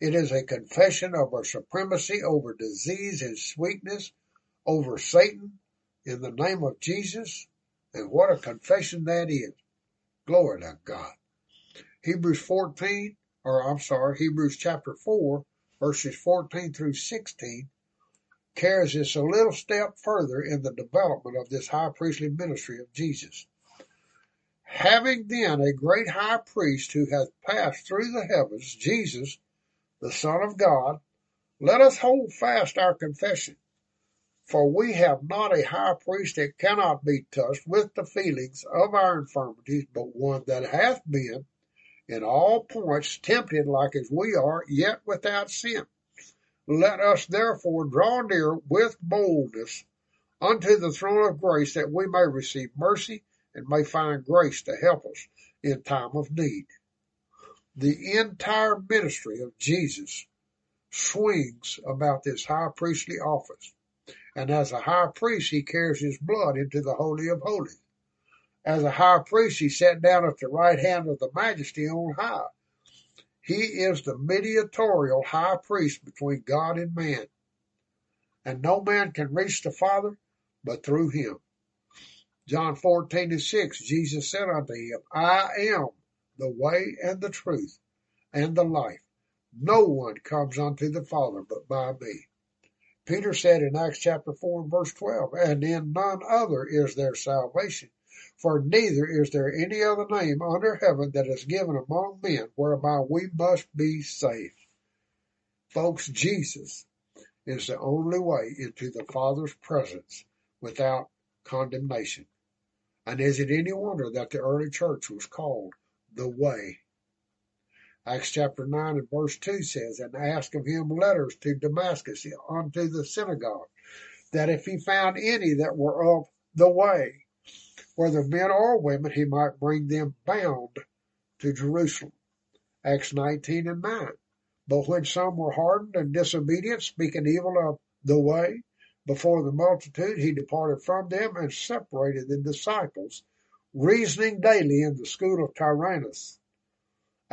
It is a confession of our supremacy over disease and sweetness, over Satan, in the name of Jesus. And what a confession that is. Glory to God. Hebrews 14, or I'm sorry, Hebrews chapter 4, verses 14 through 16 carries us a little step further in the development of this high priestly ministry of Jesus. Having then a great high priest who hath passed through the heavens, Jesus, the Son of God, let us hold fast our confession. For we have not a high priest that cannot be touched with the feelings of our infirmities, but one that hath been in all points tempted like as we are, yet without sin. Let us therefore draw near with boldness unto the throne of grace that we may receive mercy and may find grace to help us in time of need. The entire ministry of Jesus swings about this high priestly office. And as a high priest, he carries his blood into the Holy of Holies. As a high priest, he sat down at the right hand of the majesty on high. He is the mediatorial high priest between God and man. And no man can reach the Father but through him. John 14 and 6, Jesus said unto him, I am the way and the truth and the life. No one comes unto the Father but by me. Peter said in Acts chapter 4 and verse 12, And in none other is there salvation, for neither is there any other name under heaven that is given among men whereby we must be saved. Folks, Jesus is the only way into the Father's presence without condemnation. And is it any wonder that the early church was called the way? Acts chapter 9 and verse 2 says, And asked of him letters to Damascus unto the synagogue, that if he found any that were of the way, whether men or women, he might bring them bound to Jerusalem. Acts 19 and 9. But when some were hardened and disobedient, speaking evil of the way before the multitude, he departed from them and separated the disciples, reasoning daily in the school of Tyrannus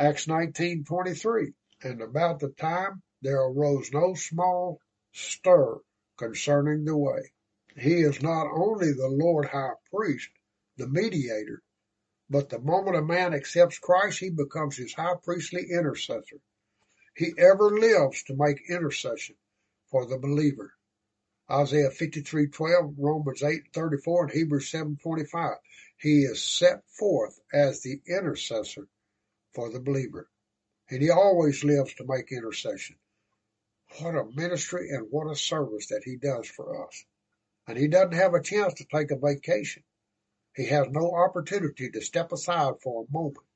Acts 19:23. And about the time there arose no small stir concerning the way. He is not only the Lord high priest, the mediator, but the moment a man accepts Christ, he becomes his high priestly intercessor. He ever lives to make intercession for the believer. Isaiah 53:12, Romans 8:34, and Hebrews 7:25. He is set forth as the intercessor for the believer. And he always lives to make intercession. What a ministry and what a service that he does for us. And he doesn't have a chance to take a vacation. He has no opportunity to step aside for a moment.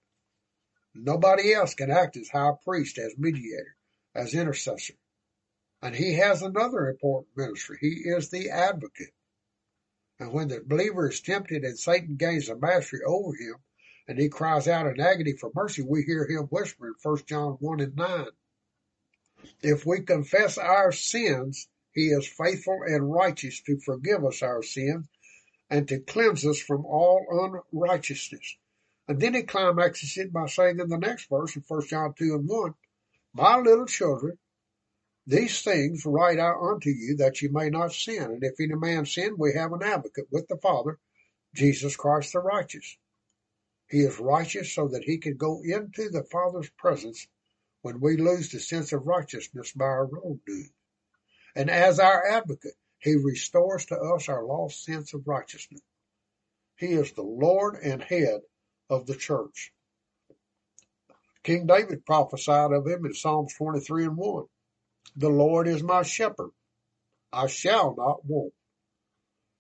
Nobody else can act as high priest, as mediator, as intercessor. And he has another important ministry. He is the advocate. And when the believer is tempted and Satan gains the mastery over him, and he cries out in agony for mercy, we hear him whisper in 1 John 1 and 9. If we confess our sins, he is faithful and righteous to forgive us our sins and to cleanse us from all unrighteousness. And then he climaxes it by saying in the next verse in 1 John 2 and 1, My little children, these things write I unto you that you may not sin. And if any man sin, we have an advocate with the Father, Jesus Christ the righteous. He is righteous so that he can go into the Father's presence when we lose the sense of righteousness by our wrongdoing. And as our advocate, he restores to us our lost sense of righteousness. He is the Lord and head of the church. King David prophesied of him in Psalms 23 and 1. The Lord is my shepherd. I shall not want.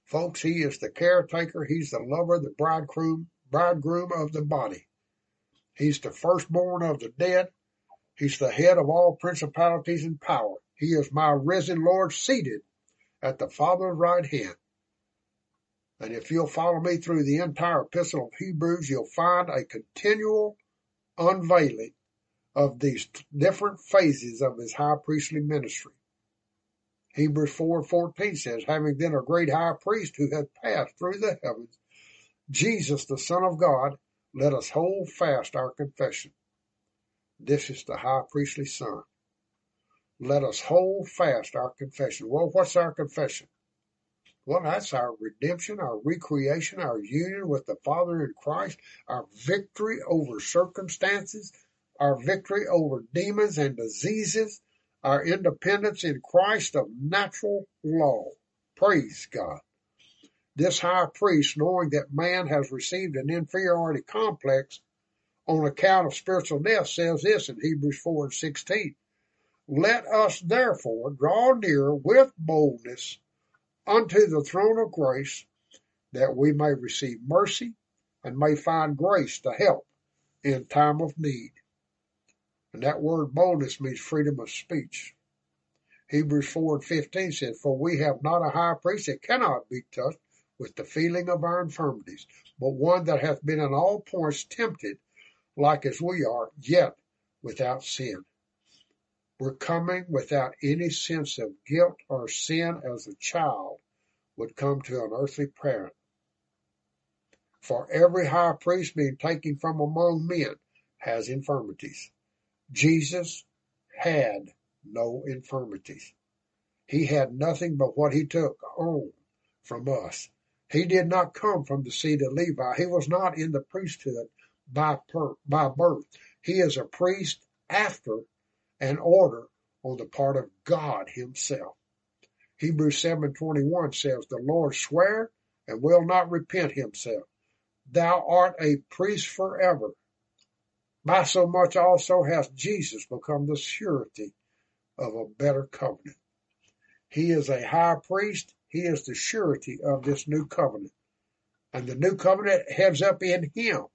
Folks, he is the caretaker. He's the lover, the bridegroom, bridegroom of the body. He's the firstborn of the dead. He's the head of all principalities and power. He is my risen Lord seated at the Father's right hand. And if you'll follow me through the entire epistle of Hebrews, you'll find a continual unveiling of these different phases of his high priestly ministry. Hebrews 4:14 says, having then a great high priest who hath passed through the heavens, Jesus, the Son of God, let us hold fast our confession. This is the high priestly son. Let us hold fast our confession. Well, what's our confession? Well, that's our redemption, our recreation, our union with the Father in Christ, our victory over circumstances, our victory over demons and diseases, our independence in Christ of natural law. Praise God. This high priest, knowing that man has received an inferiority complex on account of spiritual death, says this in Hebrews 4 and 16. Let us therefore draw near with boldness unto the throne of grace that we may receive mercy and may find grace to help in time of need. And that word boldness means freedom of speech. Hebrews 4 and 15 says, For we have not a high priest that cannot be touched with the feeling of our infirmities, but one that hath been in all points tempted like as we are, yet without sin. We're coming without any sense of guilt or sin as a child would come to an earthly parent. For every high priest being taken from among men has infirmities. Jesus had no infirmities. He had nothing but what he took on from us. He did not come from the seed of Levi. He was not in the priesthood by, per, by birth. He is a priest after an order on the part of God himself. Hebrews 7:21 says, "The Lord sware and will not repent himself. Thou art a priest forever. By so much also has Jesus become the surety of a better covenant. He is a high priest. He is the surety of this new covenant. And the new covenant heads up in him.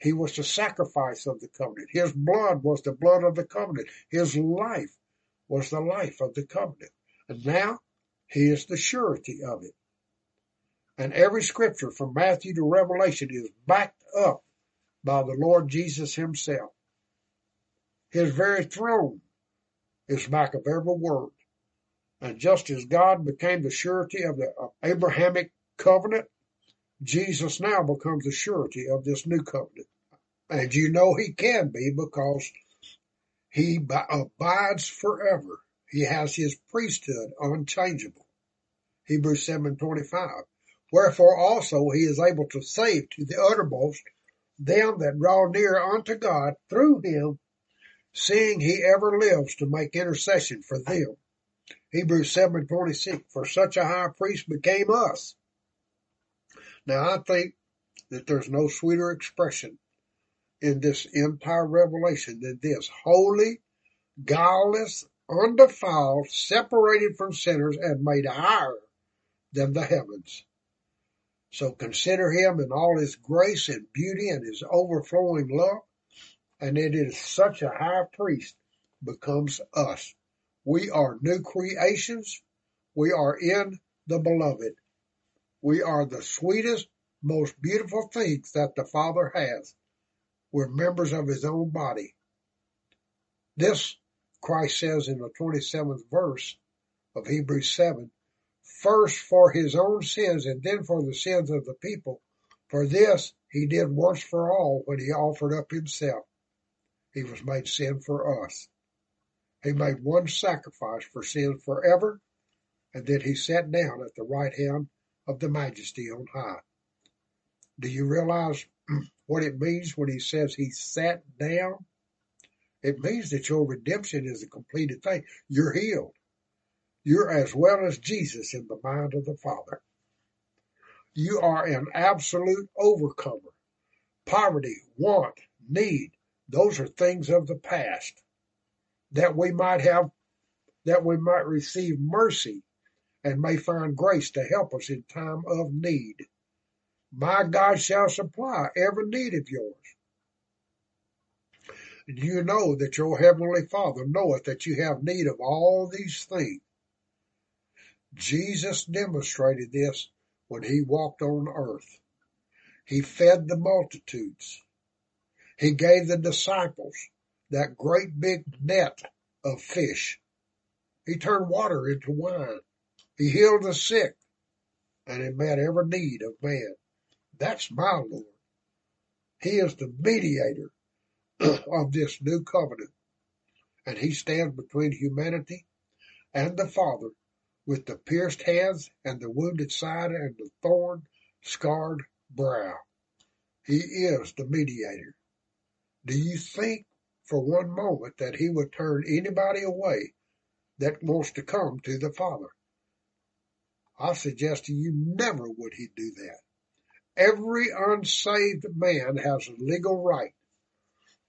He was the sacrifice of the covenant. His blood was the blood of the covenant. His life was the life of the covenant. And now he is the surety of it. And every scripture from Matthew to Revelation is backed up by the Lord Jesus himself. His very throne is back of every word. And just as God became the surety of the Abrahamic covenant, Jesus now becomes the surety of this new covenant. And you know he can be because he abides forever. He has his priesthood unchangeable. Hebrews 7:25. Wherefore also he is able to save to the uttermost them that draw near unto God through him, seeing he ever lives to make intercession for them. Hebrews 7:26. For such a high priest became us. Now I think that there's no sweeter expression in this entire revelation than this. Holy, guileless, undefiled, separated from sinners and made higher than the heavens. So consider him in all his grace and beauty and his overflowing love. And it is such a high priest becomes us. We are new creations. We are in the beloved. We are the sweetest, most beautiful things that the Father has. We're members of his own body. This, Christ says in the 27th verse of Hebrews 7, first for his own sins and then for the sins of the people. For this he did once for all when he offered up himself. He was made sin for us. He made one sacrifice for sin forever, and then he sat down at the right hand of the majesty on high. Do you realize what it means when he says he sat down? It means that your redemption is a completed thing. You're healed. You're as well as Jesus in the mind of the Father. You are an absolute overcomer. Poverty, want, need, those are things of the past. That we might have, that we might receive mercy and may find grace to help us in time of need. My God shall supply every need of yours. You know that your heavenly Father knoweth that you have need of all these things. Jesus demonstrated this when he walked on earth. He fed the multitudes. He gave the disciples that great big net of fish. He turned water into wine. He healed the sick and he met every need of man. That's my Lord. He is the mediator of this new covenant and he stands between humanity and the Father with the pierced hands and the wounded side and the thorn scarred brow. He is the mediator. Do you think for one moment that he would turn anybody away that wants to come to the Father? I suggest to you never would he do that. Every unsaved man has a legal right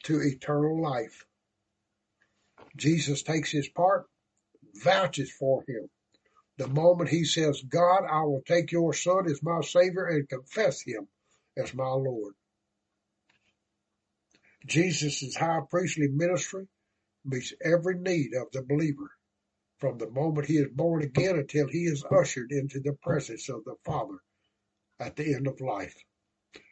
to eternal life. Jesus takes his part, vouches for him, the moment he says, God, I will take your son as my savior and confess him as my Lord. Jesus' high priestly ministry meets every need of the believer. From the moment he is born again until he is ushered into the presence of the Father at the end of life.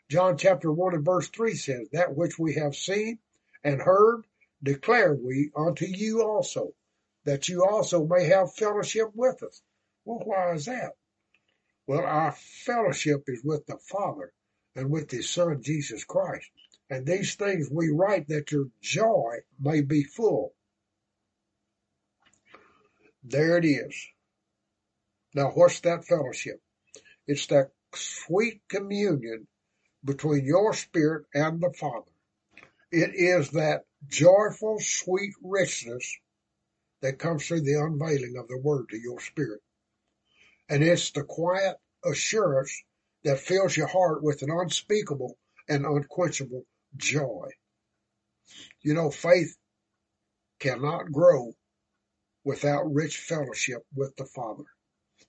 John chapter 1 and verse 3 says, That which we have seen and heard declare we unto you also, that you also may have fellowship with us. Well, why is that? Well, our fellowship is with the Father and with his Son, Jesus Christ. And these things we write that your joy may be full. There it is. Now, what's that fellowship? It's that sweet communion between your spirit and the Father. It is that joyful, sweet richness that comes through the unveiling of the Word to your spirit. And it's the quiet assurance that fills your heart with an unspeakable and unquenchable joy. You know, faith cannot grow without rich fellowship with the Father.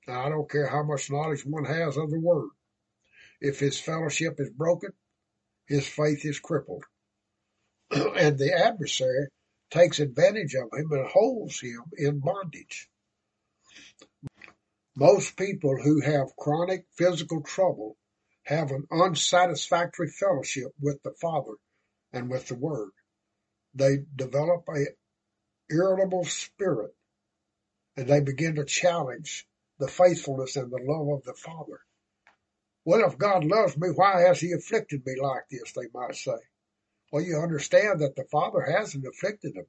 Now, I don't care how much knowledge one has of the Word. If his fellowship is broken, his faith is crippled. and the adversary takes advantage of him and holds him in bondage. Most people who have chronic physical trouble have an unsatisfactory fellowship with the Father and with the Word. They develop a irritable spirit and they begin to challenge the faithfulness and the love of the Father. Well, if God loves me, why has he afflicted me like this, they might say. Well, you understand that the Father hasn't afflicted them.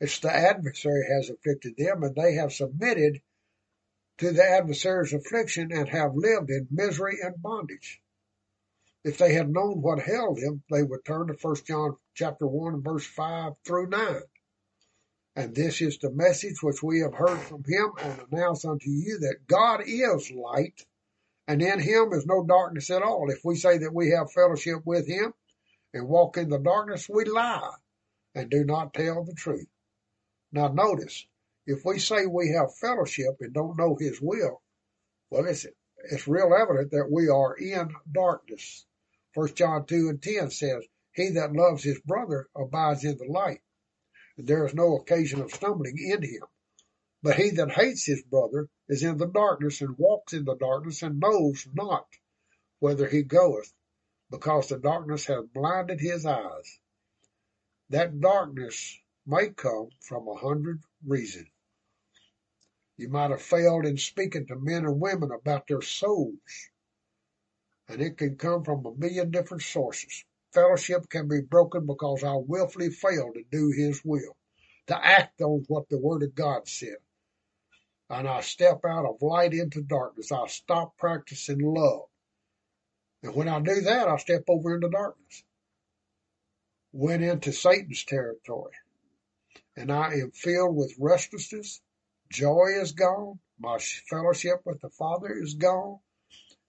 It's the adversary has afflicted them and they have submitted to the adversary's affliction and have lived in misery and bondage. If they had known what held them, they would turn to 1 John chapter 1 verse 5 through 9. And this is the message which we have heard from him and announce unto you that God is light and in him is no darkness at all. If we say that we have fellowship with him and walk in the darkness, we lie and do not tell the truth. Now notice, if we say we have fellowship and don't know his will, well, it's, it's real evident that we are in darkness. First John 2 and 10 says, He that loves his brother abides in the light, there is no occasion of stumbling in him. But he that hates his brother is in the darkness and walks in the darkness and knows not whither he goeth, because the darkness hath blinded his eyes. That darkness may come from a hundred reasons. You might have failed in speaking to men and women about their souls. And it can come from a million different sources. Fellowship can be broken because I willfully fail to do His will, to act on what the Word of God said. And I step out of light into darkness. I stop practicing love. And when I do that, I step over into darkness. Went into Satan's territory. And I am filled with restlessness, Joy is gone. My fellowship with the Father is gone.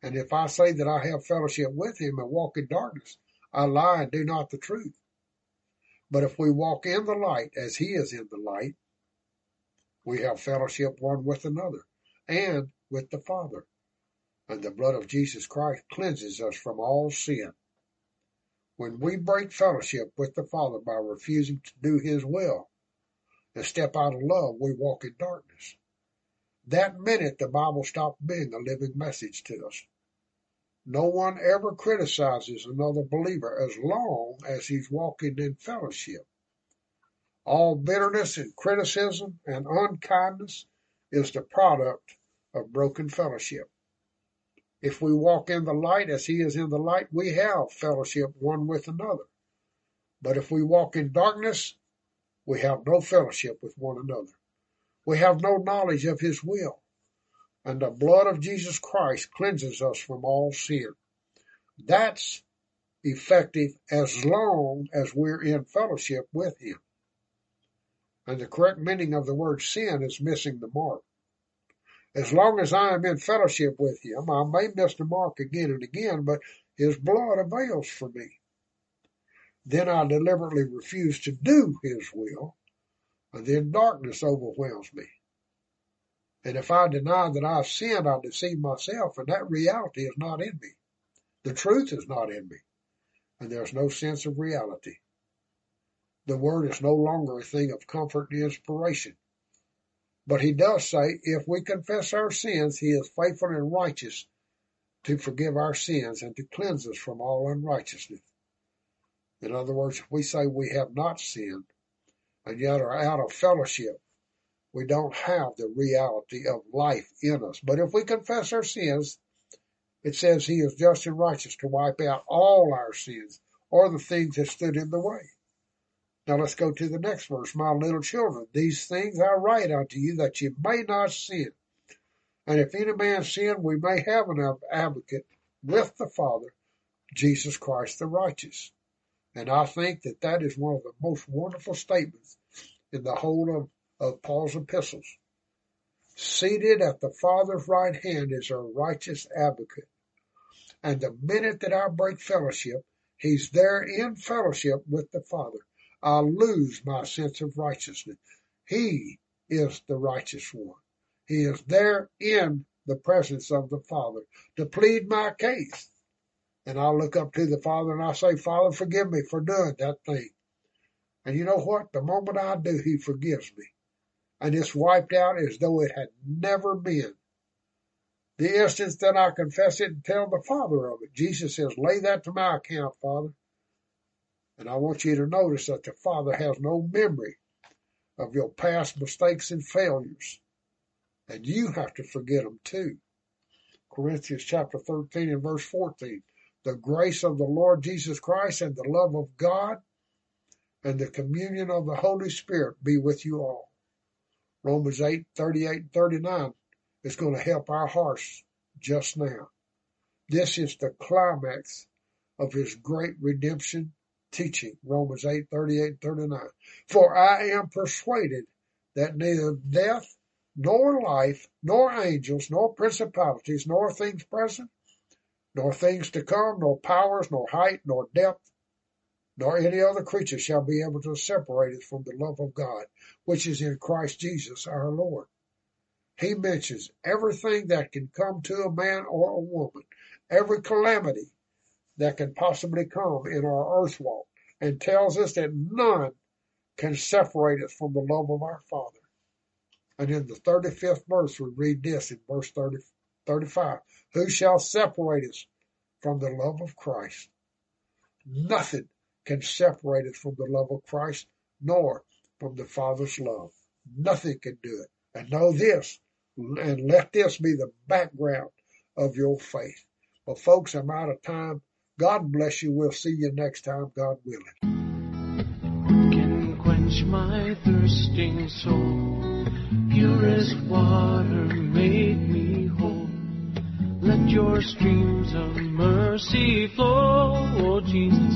And if I say that I have fellowship with him and walk in darkness, I lie and do not the truth. But if we walk in the light as he is in the light, we have fellowship one with another and with the Father. And the blood of Jesus Christ cleanses us from all sin. When we break fellowship with the Father by refusing to do his will, and step out of love, we walk in darkness. That minute, the Bible stopped being a living message to us. No one ever criticizes another believer as long as he's walking in fellowship. All bitterness and criticism and unkindness is the product of broken fellowship. If we walk in the light as he is in the light, we have fellowship one with another. But if we walk in darkness, we have no fellowship with one another. We have no knowledge of his will. And the blood of Jesus Christ cleanses us from all sin. That's effective as long as we're in fellowship with him. And the correct meaning of the word sin is missing the mark. As long as I am in fellowship with him, I may miss the mark again and again, but his blood avails for me. Then I deliberately refuse to do his will, and then darkness overwhelms me. And if I deny that I've sinned, I deceive myself, and that reality is not in me. The truth is not in me, and there's no sense of reality. The word is no longer a thing of comfort and inspiration. But he does say, if we confess our sins, he is faithful and righteous to forgive our sins and to cleanse us from all unrighteousness. In other words, if we say we have not sinned and yet are out of fellowship, we don't have the reality of life in us. But if we confess our sins, it says he is just and righteous to wipe out all our sins or the things that stood in the way. Now let's go to the next verse. My little children, these things I write unto you that you may not sin. And if any man sin, we may have an advocate with the Father, Jesus Christ the righteous. And I think that that is one of the most wonderful statements in the whole of, of Paul's epistles. Seated at the Father's right hand is our righteous advocate. And the minute that I break fellowship, he's there in fellowship with the Father. I lose my sense of righteousness. He is the righteous one. He is there in the presence of the Father to plead my case. And I look up to the Father and I say, Father, forgive me for doing that thing. And you know what? The moment I do, He forgives me. And it's wiped out as though it had never been. The instant that I confess it and tell the Father of it, Jesus says, lay that to my account, Father. And I want you to notice that the Father has no memory of your past mistakes and failures. And you have to forget them too. Corinthians chapter 13 and verse 14. The grace of the Lord Jesus Christ and the love of God and the communion of the Holy Spirit be with you all. Romans 8, 38 39 is going to help our hearts just now. This is the climax of his great redemption teaching, Romans 8, 38, 39. For I am persuaded that neither death, nor life, nor angels, nor principalities, nor things present, nor things to come, nor powers, nor height, nor depth, nor any other creature shall be able to separate us from the love of God, which is in Christ Jesus our Lord. He mentions everything that can come to a man or a woman, every calamity, that can possibly come in our earth walk and tells us that none can separate us from the love of our Father. And in the 35th verse, we read this in verse 30, 35. Who shall separate us from the love of Christ? Nothing can separate us from the love of Christ, nor from the Father's love. Nothing can do it. And know this, and let this be the background of your faith. But folks, I'm out of time. God bless you. We'll see you next time, God willing. My thirsting soul. Purest water make me whole. Let your streams of mercy flow. Oh Jesus,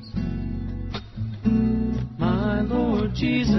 My Lord Jesus,